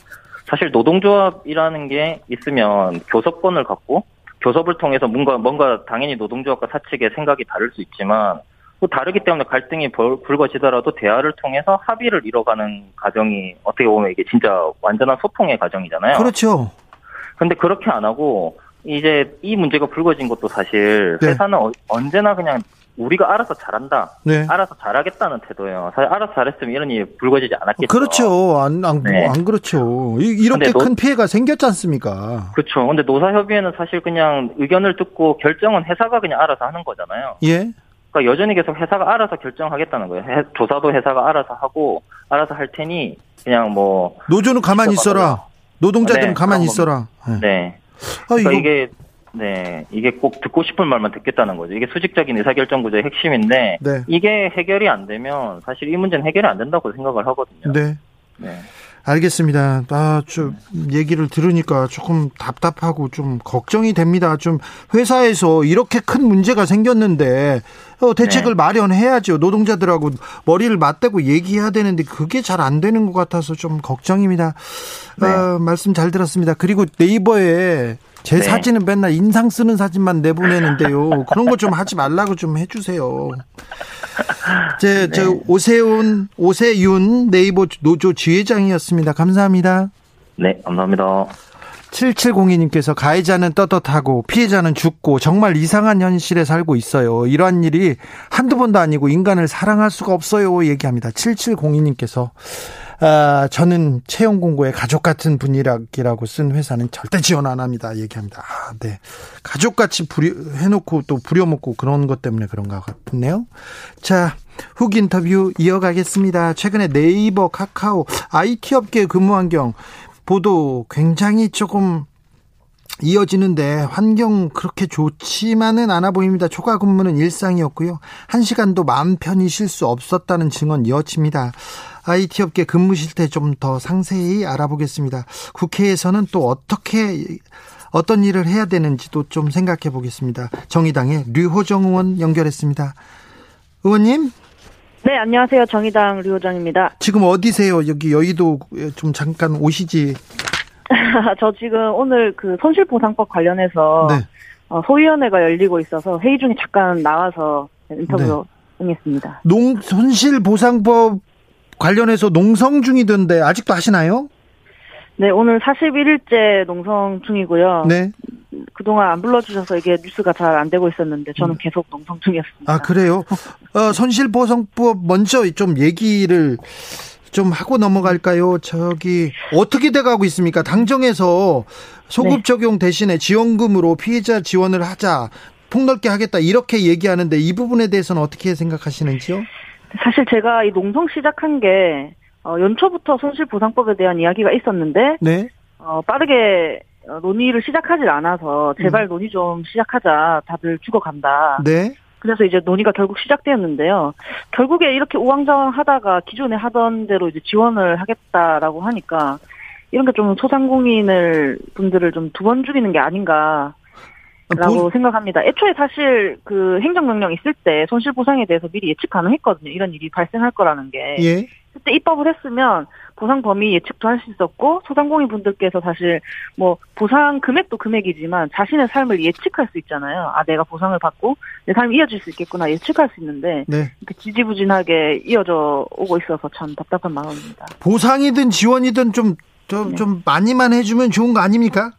사실 노동조합이라는 게 있으면 교섭권을 갖고 교섭을 통해서 뭔가 뭔가 당연히 노동조합과 사측의 생각이 다를 수 있지만 또 다르기 때문에 갈등이 불거지더라도 대화를 통해서 합의를 이뤄가는 과정이 어떻게 보면 이게 진짜 완전한 소통의 과정이잖아요. 그렇죠. 근데 그렇게 안 하고 이제 이 문제가 불거진 것도 사실 네. 회사는 네. 언제나 그냥 우리가 알아서 잘한다. 네. 알아서 잘하겠다는 태도예요. 사실 알아서 잘했으면 이런 일이 불거지지 않았겠죠. 그렇죠. 안, 안, 네. 안 그렇죠. 이 렇게 큰 피해가 생겼지 않습니까? 그렇죠. 근데 노사협의회는 사실 그냥 의견을 듣고 결정은 회사가 그냥 알아서 하는 거잖아요. 예. 그러니까 여전히 계속 회사가 알아서 결정하겠다는 거예요. 해, 조사도 회사가 알아서 하고 알아서 할 테니 그냥 뭐 노조는 가만히 있어라. 노동자들은 네, 가만히 있어라. 네. 네. 아, 그러니까 이게 네, 이게 꼭 듣고 싶은 말만 듣겠다는 거죠. 이게 수직적인 의사결정 구조의 핵심인데 네. 이게 해결이 안 되면 사실 이 문제는 해결이 안 된다고 생각을 하거든요. 네. 네. 알겠습니다. 아, 좀 얘기를 들으니까 조금 답답하고 좀 걱정이 됩니다. 좀 회사에서 이렇게 큰 문제가 생겼는데 어, 대책을 네. 마련해야죠. 노동자들하고 머리를 맞대고 얘기해야 되는데 그게 잘 안 되는 것 같아서 좀 걱정입니다. 네. 어, 말씀 잘 들었습니다. 그리고 네이버에 제 네. 사진은 맨날 인상 쓰는 사진만 내보내는데요. 그런 거 좀 하지 말라고 좀 해주세요. 제, 네. 저, 오세훈, 오세윤 네이버 노조 지회장이었습니다. 감사합니다. 네, 감사합니다. 7702님께서 가해자는 떳떳하고 피해자는 죽고 정말 이상한 현실에 살고 있어요. 이러한 일이 한두 번도 아니고 인간을 사랑할 수가 없어요. 얘기합니다. 7702님께서 아, 저는 채용 공고에 가족 같은 분위기라고 쓴 회사는 절대 지원 안 합니다. 얘기합니다. 아, 네. 가족같이 부려, 해놓고 또 부려먹고 그런 것 때문에 그런 것 같네요. 자, 훅 인터뷰 이어가겠습니다. 최근에 네이버, 카카오, IT 업계 근무 환경 보도 굉장히 조금 이어지는데 환경 그렇게 좋지만은 않아 보입니다. 초과 근무는 일상이었고요. 한 시간도 마음 편히 쉴 수 없었다는 증언 이어집니다. IT 업계 근무 실태 좀 더 상세히 알아보겠습니다. 국회에서는 또 어떻게 어떤 일을 해야 되는지도 좀 생각해 보겠습니다. 정의당의 류호정 의원 연결했습니다. 의원님? 네, 안녕하세요. 정의당 류호정입니다. 지금 어디세요? 여기 여의도 좀 잠깐 오시지. 저 지금 오늘 그 손실보상법 관련해서 네. 어, 소위원회가 열리고 있어서 회의 중에 잠깐 나와서 인터뷰 네. 응했습니다. 농 손실보상법 관련해서 농성 중이던데 아직도 하시나요? 네, 오늘 41일째 농성 중이고요. 네. 그동안 안 불러주셔서 이게 뉴스가 잘 안 되고 있었는데 저는 음. 계속 농성 중이었습니다. 아, 그래요? 어, 손실보상법 먼저 좀 얘기를 좀 하고 넘어갈까요? 저기 어떻게 돼가고 있습니까? 당정에서 소급 네. 적용 대신에 지원금으로 피해자 지원을 하자 폭넓게 하겠다 이렇게 얘기하는데 이 부분에 대해서는 어떻게 생각하시는지요? 사실 제가 이 농성 시작한 게 어, 연초부터 손실보상법에 대한 이야기가 있었는데 네. 어, 빠르게 어, 논의를 시작하지 않아서 제발 음. 논의 좀 시작하자. 다들 죽어간다. 네. 그래서 이제 논의가 결국 시작되었는데요. 결국에 이렇게 우왕좌왕 하다가 기존에 하던 대로 이제 지원을 하겠다라고 하니까 이런 게 좀 소상공인을 분들을 좀 두 번 죽이는 게 아닌가 라고 보... 생각합니다. 애초에 사실 그 행정명령 있을 때 손실보상에 대해서 미리 예측 가능했거든요. 이런 일이 발생할 거라는 게. 예. 그때 입법을 했으면 보상 범위 예측도 할 수 있었고 소상공인 분들께서 사실 뭐 보상 금액도 금액이지만 자신의 삶을 예측할 수 있잖아요. 아 내가 보상을 받고 내 삶이 이어질 수 있겠구나 예측할 수 있는데 네. 이렇게 지지부진하게 이어져 오고 있어서 참 답답한 마음입니다. 보상이든 지원이든 좀 좀, 네. 좀 많이만 해주면 좋은 거 아닙니까?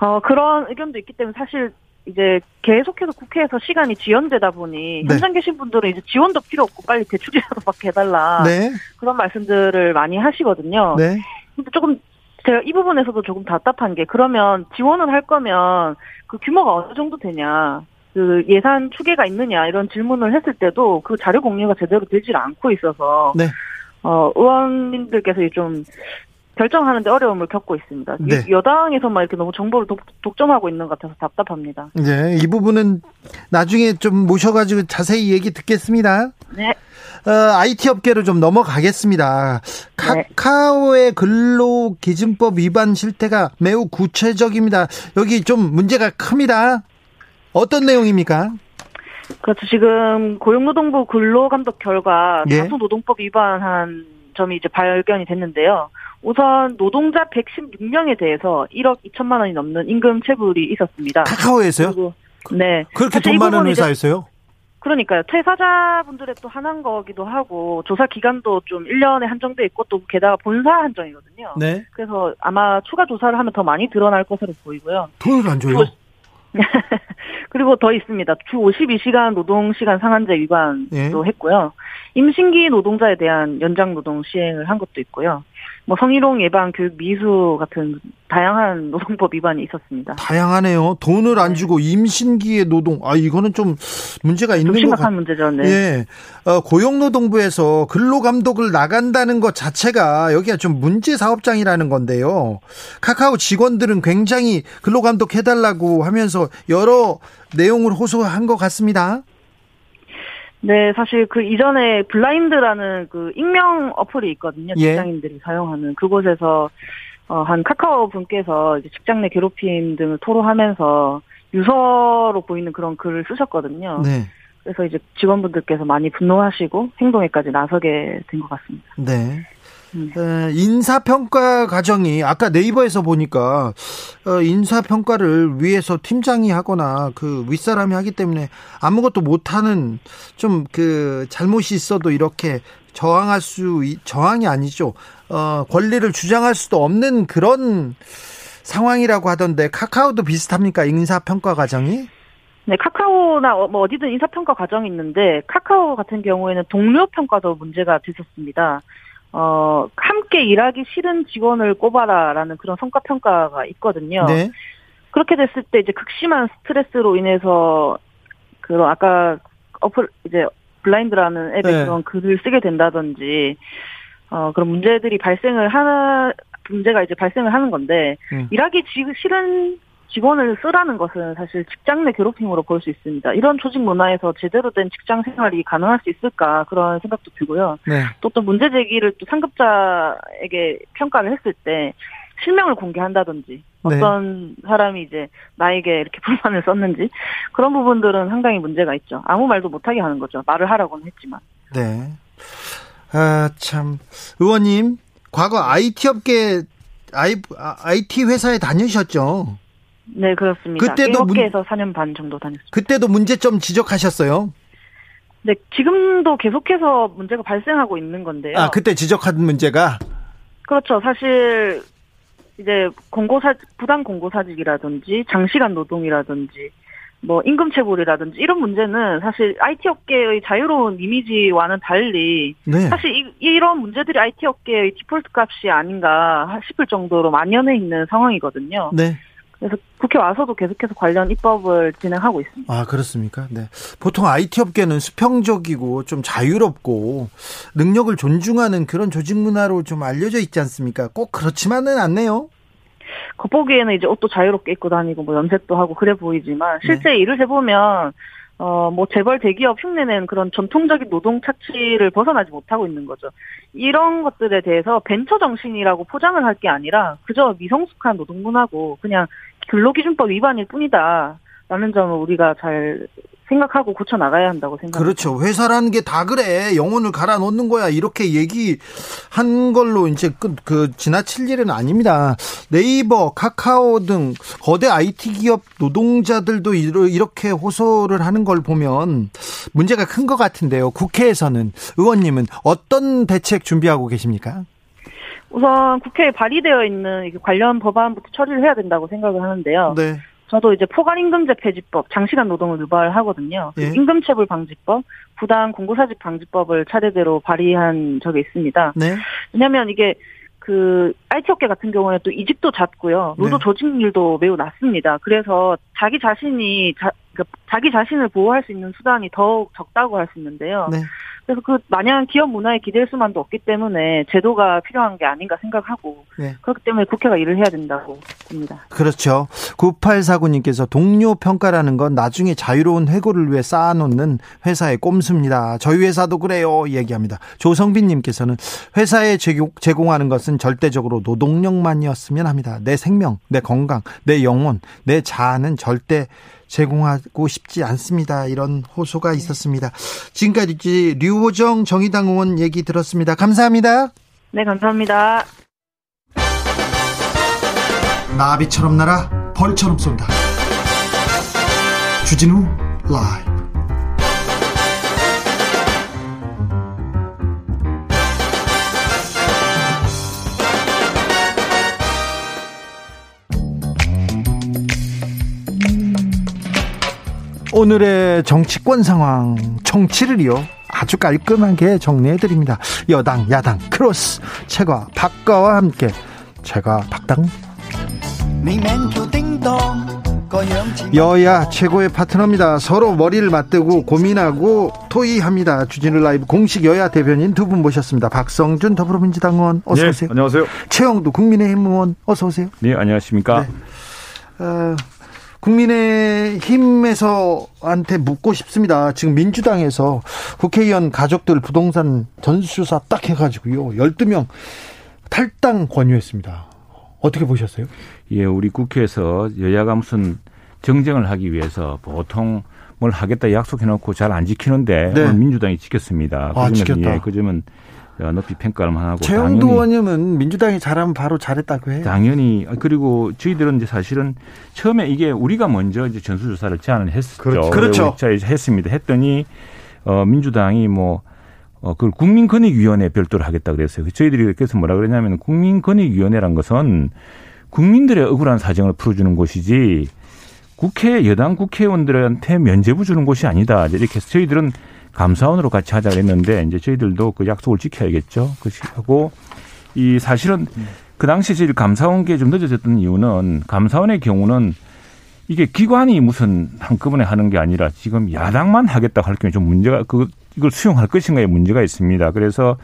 어, 그런 의견도 있기 때문에 사실 이제 계속해서 국회에서 시간이 지연되다 보니 네. 현장 계신 분들은 이제 지원도 필요 없고 빨리 대출이라도 받게 해달라 네. 그런 말씀들을 많이 하시거든요. 네. 근데 조금 제가 이 부분에서도 조금 답답한 게 그러면 지원을 할 거면 그 규모가 어느 정도 되냐 그 예산 추계가 있느냐 이런 질문을 했을 때도 그 자료 공유가 제대로 되질 않고 있어서 네. 어, 의원님들께서 좀 결정하는데 어려움을 겪고 있습니다. 네. 여당에서만 이렇게 너무 정보를 독, 점하고 있는 것 같아서 답답합니다. 네, 이 부분은 나중에 좀 모셔가지고 자세히 얘기 듣겠습니다. 네. 어, IT 업계로 좀 넘어가겠습니다. 네. 카카오의 근로기준법 위반 실태가 매우 구체적입니다. 여기 좀 문제가 큽니다. 어떤 내용입니까? 그렇죠. 지금 고용노동부 근로감독 결과 예. 다수노동법 위반한 점이 이제 발견이 됐는데요. 우선 노동자 116명에 대해서 1억 2천만 원이 넘는 임금 체불이 있었습니다. 카카오에서요? 네. 그렇게 돈 많은 회사였어요? 그러니까요. 퇴사자분들의 또 하나인 거기도 하고 조사 기간도 좀 1년에 한정돼 있고 또 게다가 본사 한정이거든요. 네. 그래서 아마 추가 조사를 하면 더 많이 드러날 것으로 보이고요. 돈을 안 줘요? 그 리고 더 있습니다. 주 52시간 노동시간 상한제 위반도 예. 했고요. 임신기 노동자에 대한 연장 노동 시행을 한 것도 있고요. 뭐 성희롱 예방 교육 미수 같은 다양한 노동법 위반이 있었습니다. 다양하네요. 돈을 안 네. 주고 임신기의 노동. 아 이거는 좀 문제가 있는 것 심각한 문제죠. 네. 예. 어, 고용노동부에서 근로감독을 나간다는 것 자체가 여기가 좀 문제 사업장이라는 건데요. 카카오 직원들은 굉장히 근로감독 해달라고 하면서 여러 내용을 호소한 것 같습니다. 네, 사실 그 이전에 블라인드라는 그 익명 어플이 있거든요. 예. 직장인들이 예. 사용하는 그곳에서 어, 한 카카오 분께서 직장 내 괴롭힘 등을 토로하면서 유서로 보이는 그런 글을 쓰셨거든요. 네. 그래서 이제 직원분들께서 많이 분노하시고 행동에까지 나서게 된 것 같습니다. 네. 음. 인사평가 과정이 아까 네이버에서 보니까 어, 인사평가를 위해서 팀장이 하거나 그 윗사람이 하기 때문에 아무것도 못하는 좀 그 잘못이 있어도 이렇게 저항할 수 저항이 아니죠. 어, 권리를 주장할 수도 없는 그런 상황이라고 하던데 카카오도 비슷합니까? 인사평가 과정이? 네, 카카오나 어, 뭐 어디든 인사평가 과정이 있는데 카카오 같은 경우에는 동료 평가도 문제가 됐었습니다. 어, 함께 일하기 싫은 직원을 꼽아라라는 그런 성과 평가가 있거든요. 네. 그렇게 됐을 때 이제 극심한 스트레스로 인해서 그 아까 어플 이제 블라인드라는 앱에 네. 그런 글을 쓰게 된다든지 어 그런 문제들이 발생을 하나 문제가 이제 발생을 하는 건데 음. 일하기 싫은 직원을 쓰라는 것은 사실 직장 내 괴롭힘으로 볼 수 있습니다. 이런 조직 문화에서 제대로 된 직장 생활이 가능할 수 있을까 그런 생각도 들고요. 네. 또또 문제 제기를 또 상급자에게 평가를 했을 때 실명을 공개한다든지 네. 어떤 네. 사람이 이제 나에게 이렇게 불만을 썼는지 그런 부분들은 상당히 문제가 있죠. 아무 말도 못하게 하는 거죠. 말을 하라고는 했지만. 네. 아, 참. 의원님, 과거 IT 업계, IT 회사에 다니셨죠? 네, 그렇습니다. 그때도 업계에서 문... 4년 반 정도 다녔습니다. 그때도 문제점 지적하셨어요? 네, 지금도 계속해서 문제가 발생하고 있는 건데요. 아, 그때 지적한 문제가? 그렇죠. 사실 이제 공고사 부당 공고사직이라든지 장시간 노동이라든지 뭐 임금 체불이라든지 이런 문제는 사실 IT 업계의 자유로운 이미지와는 달리 네. 사실 이, 이런 문제들이 IT 업계의 디폴트 값이 아닌가 싶을 정도로 만연해 있는 상황이거든요. 네. 그래서 국회 와서도 계속해서 관련 입법을 진행하고 있습니다. 아, 그렇습니까? 네. 보통 IT 업계는 수평적이고 좀 자유롭고 능력을 존중하는 그런 조직 문화로 좀 알려져 있지 않습니까? 꼭 그렇지만은 않네요. 겉보기에는 이제 옷도 자유롭게 입고 다니고 뭐 염색도 하고 그래 보이지만 실제 네. 일을 해보면 어, 뭐, 재벌 대기업 흉내낸 그런 전통적인 노동 착취를 벗어나지 못하고 있는 거죠. 이런 것들에 대해서 벤처 정신이라고 포장을 할 게 아니라 그저 미성숙한 노동 문화고 그냥 근로기준법 위반일 뿐이다. 라는 점을 우리가 잘 생각하고 고쳐 나가야 한다고 생각합니다. 그렇죠. 회사라는 게 다 그래. 영혼을 갈아 놓는 거야. 이렇게 얘기한 걸로 이제 그, 그 지나칠 일은 아닙니다. 네이버, 카카오 등 거대 IT 기업 노동자들도 이렇게 호소를 하는 걸 보면 문제가 큰 것 같은데요. 국회에서는 의원님은 어떤 대책 준비하고 계십니까? 우선 국회에 발의되어 있는 관련 법안부터 처리를 해야 된다고 생각을 하는데요. 네. 저도 이제 포괄임금제 폐지법, 장시간 노동을 유발하거든요. 예. 임금체불 방지법, 부당 공고사직 방지법을 차례대로 발의한 적이 있습니다. 네. 왜냐하면 이게 그 IT 업계 같은 경우에 또 이직도 잦고요. 노조 네. 조직률도 매우 낮습니다. 그래서 자기 자신이 자, 그 자기 자신을 보호할 수 있는 수단이 더욱 적다고 할 수 있는데요. 네. 그래서 그 마냥 기업 문화에 기댈 수만도 없기 때문에 제도가 필요한 게 아닌가 생각하고 네. 그렇기 때문에 국회가 일을 해야 된다고 봅니다. 그렇죠. 9849님께서 동료 평가라는 건 나중에 자유로운 해고를 위해 쌓아놓는 회사의 꼼수입니다. 저희 회사도 그래요. 얘기합니다. 조성빈님께서는 회사에 제공하는 것은 절대적으로 노동력만이었으면 합니다. 내 생명, 내 건강, 내 영혼, 내 자아는 절대 제공하고 싶지 않습니다. 이런 호소가 있었습니다. 지금까지 류호정 정의당 의원 얘기 들었습니다. 감사합니다. 네, 감사합니다. 나비처럼 날아 벌처럼 쏜다. 주진우 라이브 오늘의 정치권 상황 정치를요 아주 깔끔하게 정리해 드립니다. 여당 야당 크로스 최과 박가와 함께 최과 박당 여야 최고의 파트너입니다. 서로 머리를 맞대고 고민하고 토의합니다. 주진우 라이브 공식 여야 대변인 두 분 모셨습니다. 박성준 더불어민주당 의원 어서 네, 오세요. 안녕하세요. 최형두 국민의힘 의원 어서 오세요. 네, 안녕하십니까. 네. 어, 국민의힘에서한테 묻고 싶습니다. 지금 민주당에서 국회의원 가족들 부동산 전수조사 딱 해가지고요. 12명 탈당 권유했습니다. 어떻게 보셨어요? 예, 우리 국회에서 여야가 무슨 정쟁을 하기 위해서 보통 뭘 하겠다 약속해놓고 잘 안 지키는데 네. 민주당이 지켰습니다. 아, 그 점은 예, 그 점은 높이 평가를 하고 최영도 의원님은 민주당이 잘하면 바로 잘했다고 해요. 당연히 그리고 저희들은 이제 사실은 처음에 이게 우리가 먼저 이제 전수조사를 제안을 했었죠. 그렇죠. 그렇죠. 했습니다. 했더니 어 민주당이 뭐 어, 그걸 국민권익위원회 별도로 하겠다 그랬어요. 저희들이 그래서 뭐라 그러냐면 국민권익위원회란 것은 국민들의 억울한 사정을 풀어주는 곳이지 국회 여당 국회의원들한테 면제부 주는 곳이 아니다. 이렇게 해서 저희들은 감사원으로 같이 하자 그랬는데 이제 저희들도 그 약속을 지켜야겠죠. 그것이 하고 이 사실은 그 당시 저희 감사원계 좀 늦어졌던 이유는 감사원의 경우는 이게 기관이 무슨 한꺼번에 하는 게 아니라 지금 야당만 하겠다고 할 경우에 좀 문제가 그 이걸 수용할 것인가에 문제가 있습니다. 그래서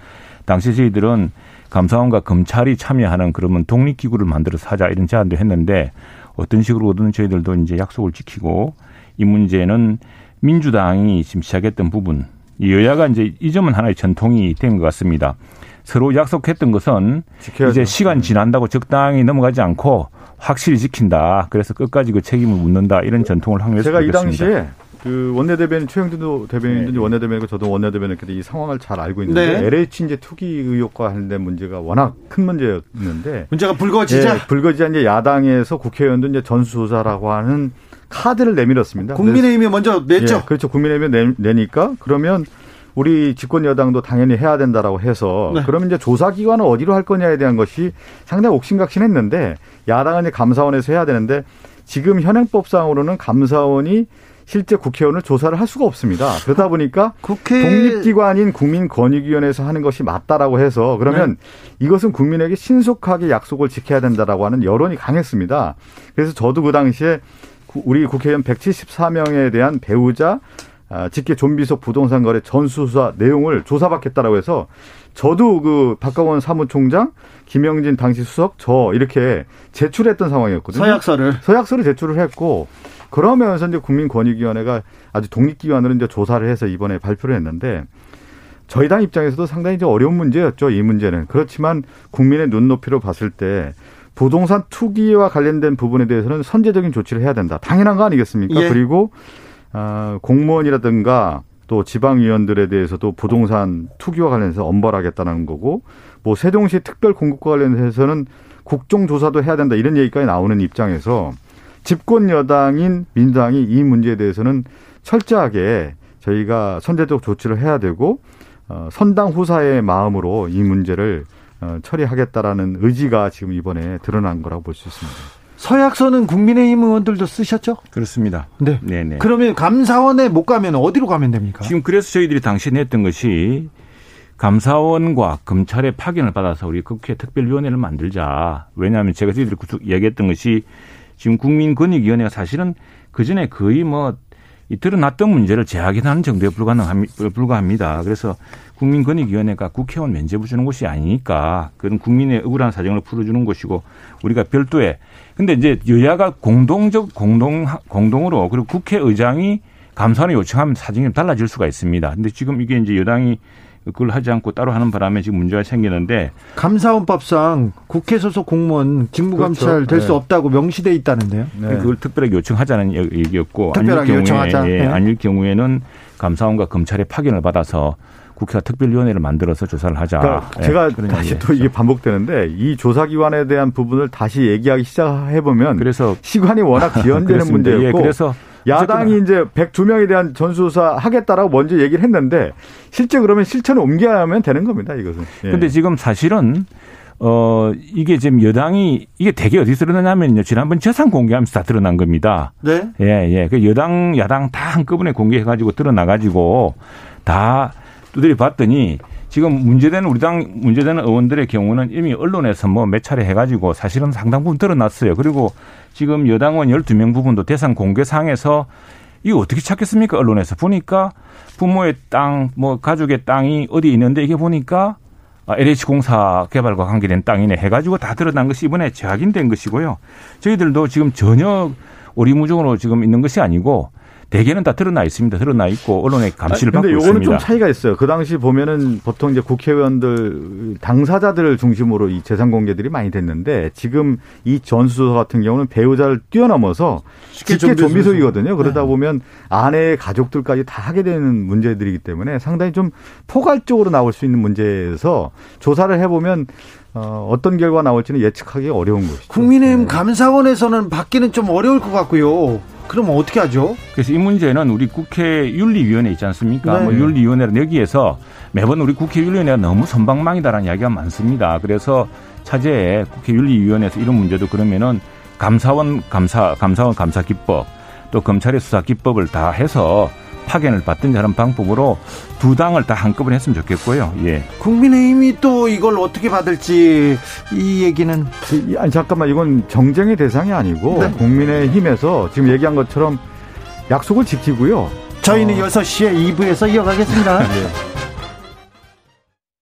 당시 저희들은 감사원과 검찰이 참여하는 그러면 독립기구를 만들어서 하자 이런 제안도 했는데 어떤 식으로든 저희들도 이제 약속을 지키고 이 문제는 민주당이 지금 시작했던 부분 여야가 이제 이 점은 하나의 전통이 된 것 같습니다. 서로 약속했던 것은 지켜야죠. 이제 시간 네. 지난다고 적당히 넘어가지 않고 확실히 지킨다. 그래서 끝까지 그 책임을 묻는다. 이런 전통을 확립했습니다. 제가 이 당시에 그 원내대변인 최영진 대변인든지 네. 원내대변이고 저도 원내대변인인데 이 상황을 잘 알고 있는데 네. LH 이제 투기 의혹과 관련된 문제가 워낙 큰 문제였는데 문제가 불거지자 네, 불거지자 이제 야당에서 국회의원도 이제 전수조사라고 하는 카드를 내밀었습니다. 국민의힘이 먼저 냈죠. 예, 그렇죠. 국민의힘이 내, 니까 그러면 우리 집권 여당도 당연히 해야 된다라고 해서 네. 그러면 이제 조사 기관은 어디로 할 거냐에 대한 것이 상당히 옥신각신했는데 야당은 이제 감사원에서 해야 되는데 지금 현행법상으로는 감사원이 실제 국회의원을 조사를 할 수가 없습니다. 그러다 보니까 국회... 독립기관인 국민권익위원회에서 하는 것이 맞다라고 해서 그러면 네. 이것은 국민에게 신속하게 약속을 지켜야 된다라고 하는 여론이 강했습니다. 그래서 저도 그 당시에 우리 국회의원 174명에 대한 배우자 아, 직계 좀비속 부동산 거래 전수조사 내용을 조사받겠다라고 해서 저도 그 박강원 사무총장, 김영진 당시 수석, 저 이렇게 제출했던 상황이었거든요. 서약서를 서약서를 제출을 했고 그러면서 이제 국민권익위원회가 아주 독립기관으로 이제 조사를 해서 이번에 발표를 했는데 저희 당 입장에서도 상당히 이제 어려운 문제였죠. 이 문제는 그렇지만 국민의 눈높이로 봤을 때 부동산 투기와 관련된 부분에 대해서는 선제적인 조치를 해야 된다. 당연한 거 아니겠습니까? 예. 그리고 어, 공무원이라든가 또 지방위원들에 대해서도 부동산 투기와 관련해서 엄벌하겠다는 거고 뭐 세종시 특별 공급과 관련해서는 국정조사도 해야 된다 이런 얘기까지 나오는 입장에서 집권 여당인 민주당이 이 문제에 대해서는 철저하게 저희가 선제적 조치를 해야 되고 어, 선당 후사의 마음으로 이 문제를 어, 처리하겠다라는 의지가 지금 이번에 드러난 거라고 볼 수 있습니다. 서약서는 국민의힘 의원들도 쓰셨죠? 그렇습니다. 네. 네네. 그러면 감사원에 못 가면 어디로 가면 됩니까? 지금 그래서 저희들이 당시에 냈던 것이 감사원과 검찰의 파견을 받아서 우리 국회 특별위원회를 만들자. 왜냐하면 제가 저희들이 얘기했던 것이 지금 국민권익위원회가 사실은 그 전에 거의 뭐 이 드러났던 문제를 재확인하는 정도에 불과합니다. 그래서 국민권익위원회가 국회의원 면제부 주는 곳이 아니니까 그런 국민의 억울한 사정을 풀어주는 것이고 우리가 별도의 근데 이제 여야가 공동적 공동 공동으로 그리고 국회의장이 감사원에 요청하면 사정이 달라질 수가 있습니다. 근데 지금 이게 이제 여당이 그걸 하지 않고 따로 하는 바람에 지금 문제가 생기는데 감사원법상 국회 소속 공무원 직무감찰 그렇죠. 될수 네. 없다고 명시돼 있다는데요. 네. 그걸 특별하게 요청하자는 얘기였고 특별하게 아닐 경우에, 요청하자. 예, 네. 아닐 경우에는 감사원과 검찰의 파견을 받아서 국회가 특별위원회를 만들어서 조사를 하자. 그러니까 예, 제가 다시 또 이게 반복되는데 이 조사기관에 대한 부분을 다시 얘기하기 시작해 보면 그래서 시간이 워낙 지연되는 문제였고 예, 그래서 야당이 이제 102명에 대한 전수조사 하겠다라고 먼저 얘기를 했는데 실제 그러면 실천을 옮겨야만 되는 겁니다, 이것은. 예. 근데 지금 사실은 어, 이게 지금 여당이, 이게 되게 어디서 드러나냐면요. 지난번 재산 공개하면서 다 드러난 겁니다. 네. 예, 예. 그 여당, 야당 다 한꺼번에 공개해가지고 드러나가지고 다 두드려 봤더니 지금 문제되는 우리 당 문제되는 의원들의 경우는 이미 언론에서 뭐 몇 차례 해가지고 사실은 상당 부분 드러났어요. 그리고 지금 여당원 12명 부분도 대상 공개 상에서 이거 어떻게 찾겠습니까? 언론에서 보니까 부모의 땅, 뭐 가족의 땅이 어디 있는데 이게 보니까 LH공사 개발과 관계된 땅이네 해가지고 다 드러난 것이 이번에 재확인된 것이고요. 저희들도 지금 전혀 오리무중으로 지금 있는 것이 아니고 대개는 다 드러나 있습니다. 드러나 있고 언론의 감시를 받고 있습니다. 근데 요거는 좀 차이가 있어요. 그 당시 보면은 보통 이제 국회의원들 당사자들을 중심으로 이 재산 공개들이 많이 됐는데 지금 이 전수조사 같은 경우는 배우자를 뛰어넘어서 쉽게 좀비속이거든요. 그러다 네. 보면 아내의 가족들까지 다 하게 되는 문제들이기 때문에 상당히 좀 포괄적으로 나올 수 있는 문제에서 조사를 해보면 어, 어떤 결과 나올지는 예측하기 어려운 것이죠. 국민의힘 네. 감사원에서는 받기는 좀 어려울 것 같고요. 그럼 어떻게 하죠? 그래서 이 문제는 우리 국회 윤리위원회 있지 않습니까? 네. 뭐 윤리위원회는 여기에서 매번 우리 국회 윤리위원회가 너무 선방망이다라는 이야기가 많습니다. 그래서 차제에 국회 윤리위원회에서 이런 문제도 그러면은 감사원 감사 감사원 감사 기법 또 검찰의 수사 기법을 다 해서 파견을 받든지 하는 방법으로 두 당을 다 한꺼번에 했으면 좋겠고요. 예. 국민의힘이 또 이걸 어떻게 받을지 이 얘기는 아니 잠깐만 이건 정쟁의 대상이 아니고 네. 국민의힘에서 지금 얘기한 것처럼 약속을 지키고요. 저희는 어. 6시에 2부에서 이어가겠습니다. 네.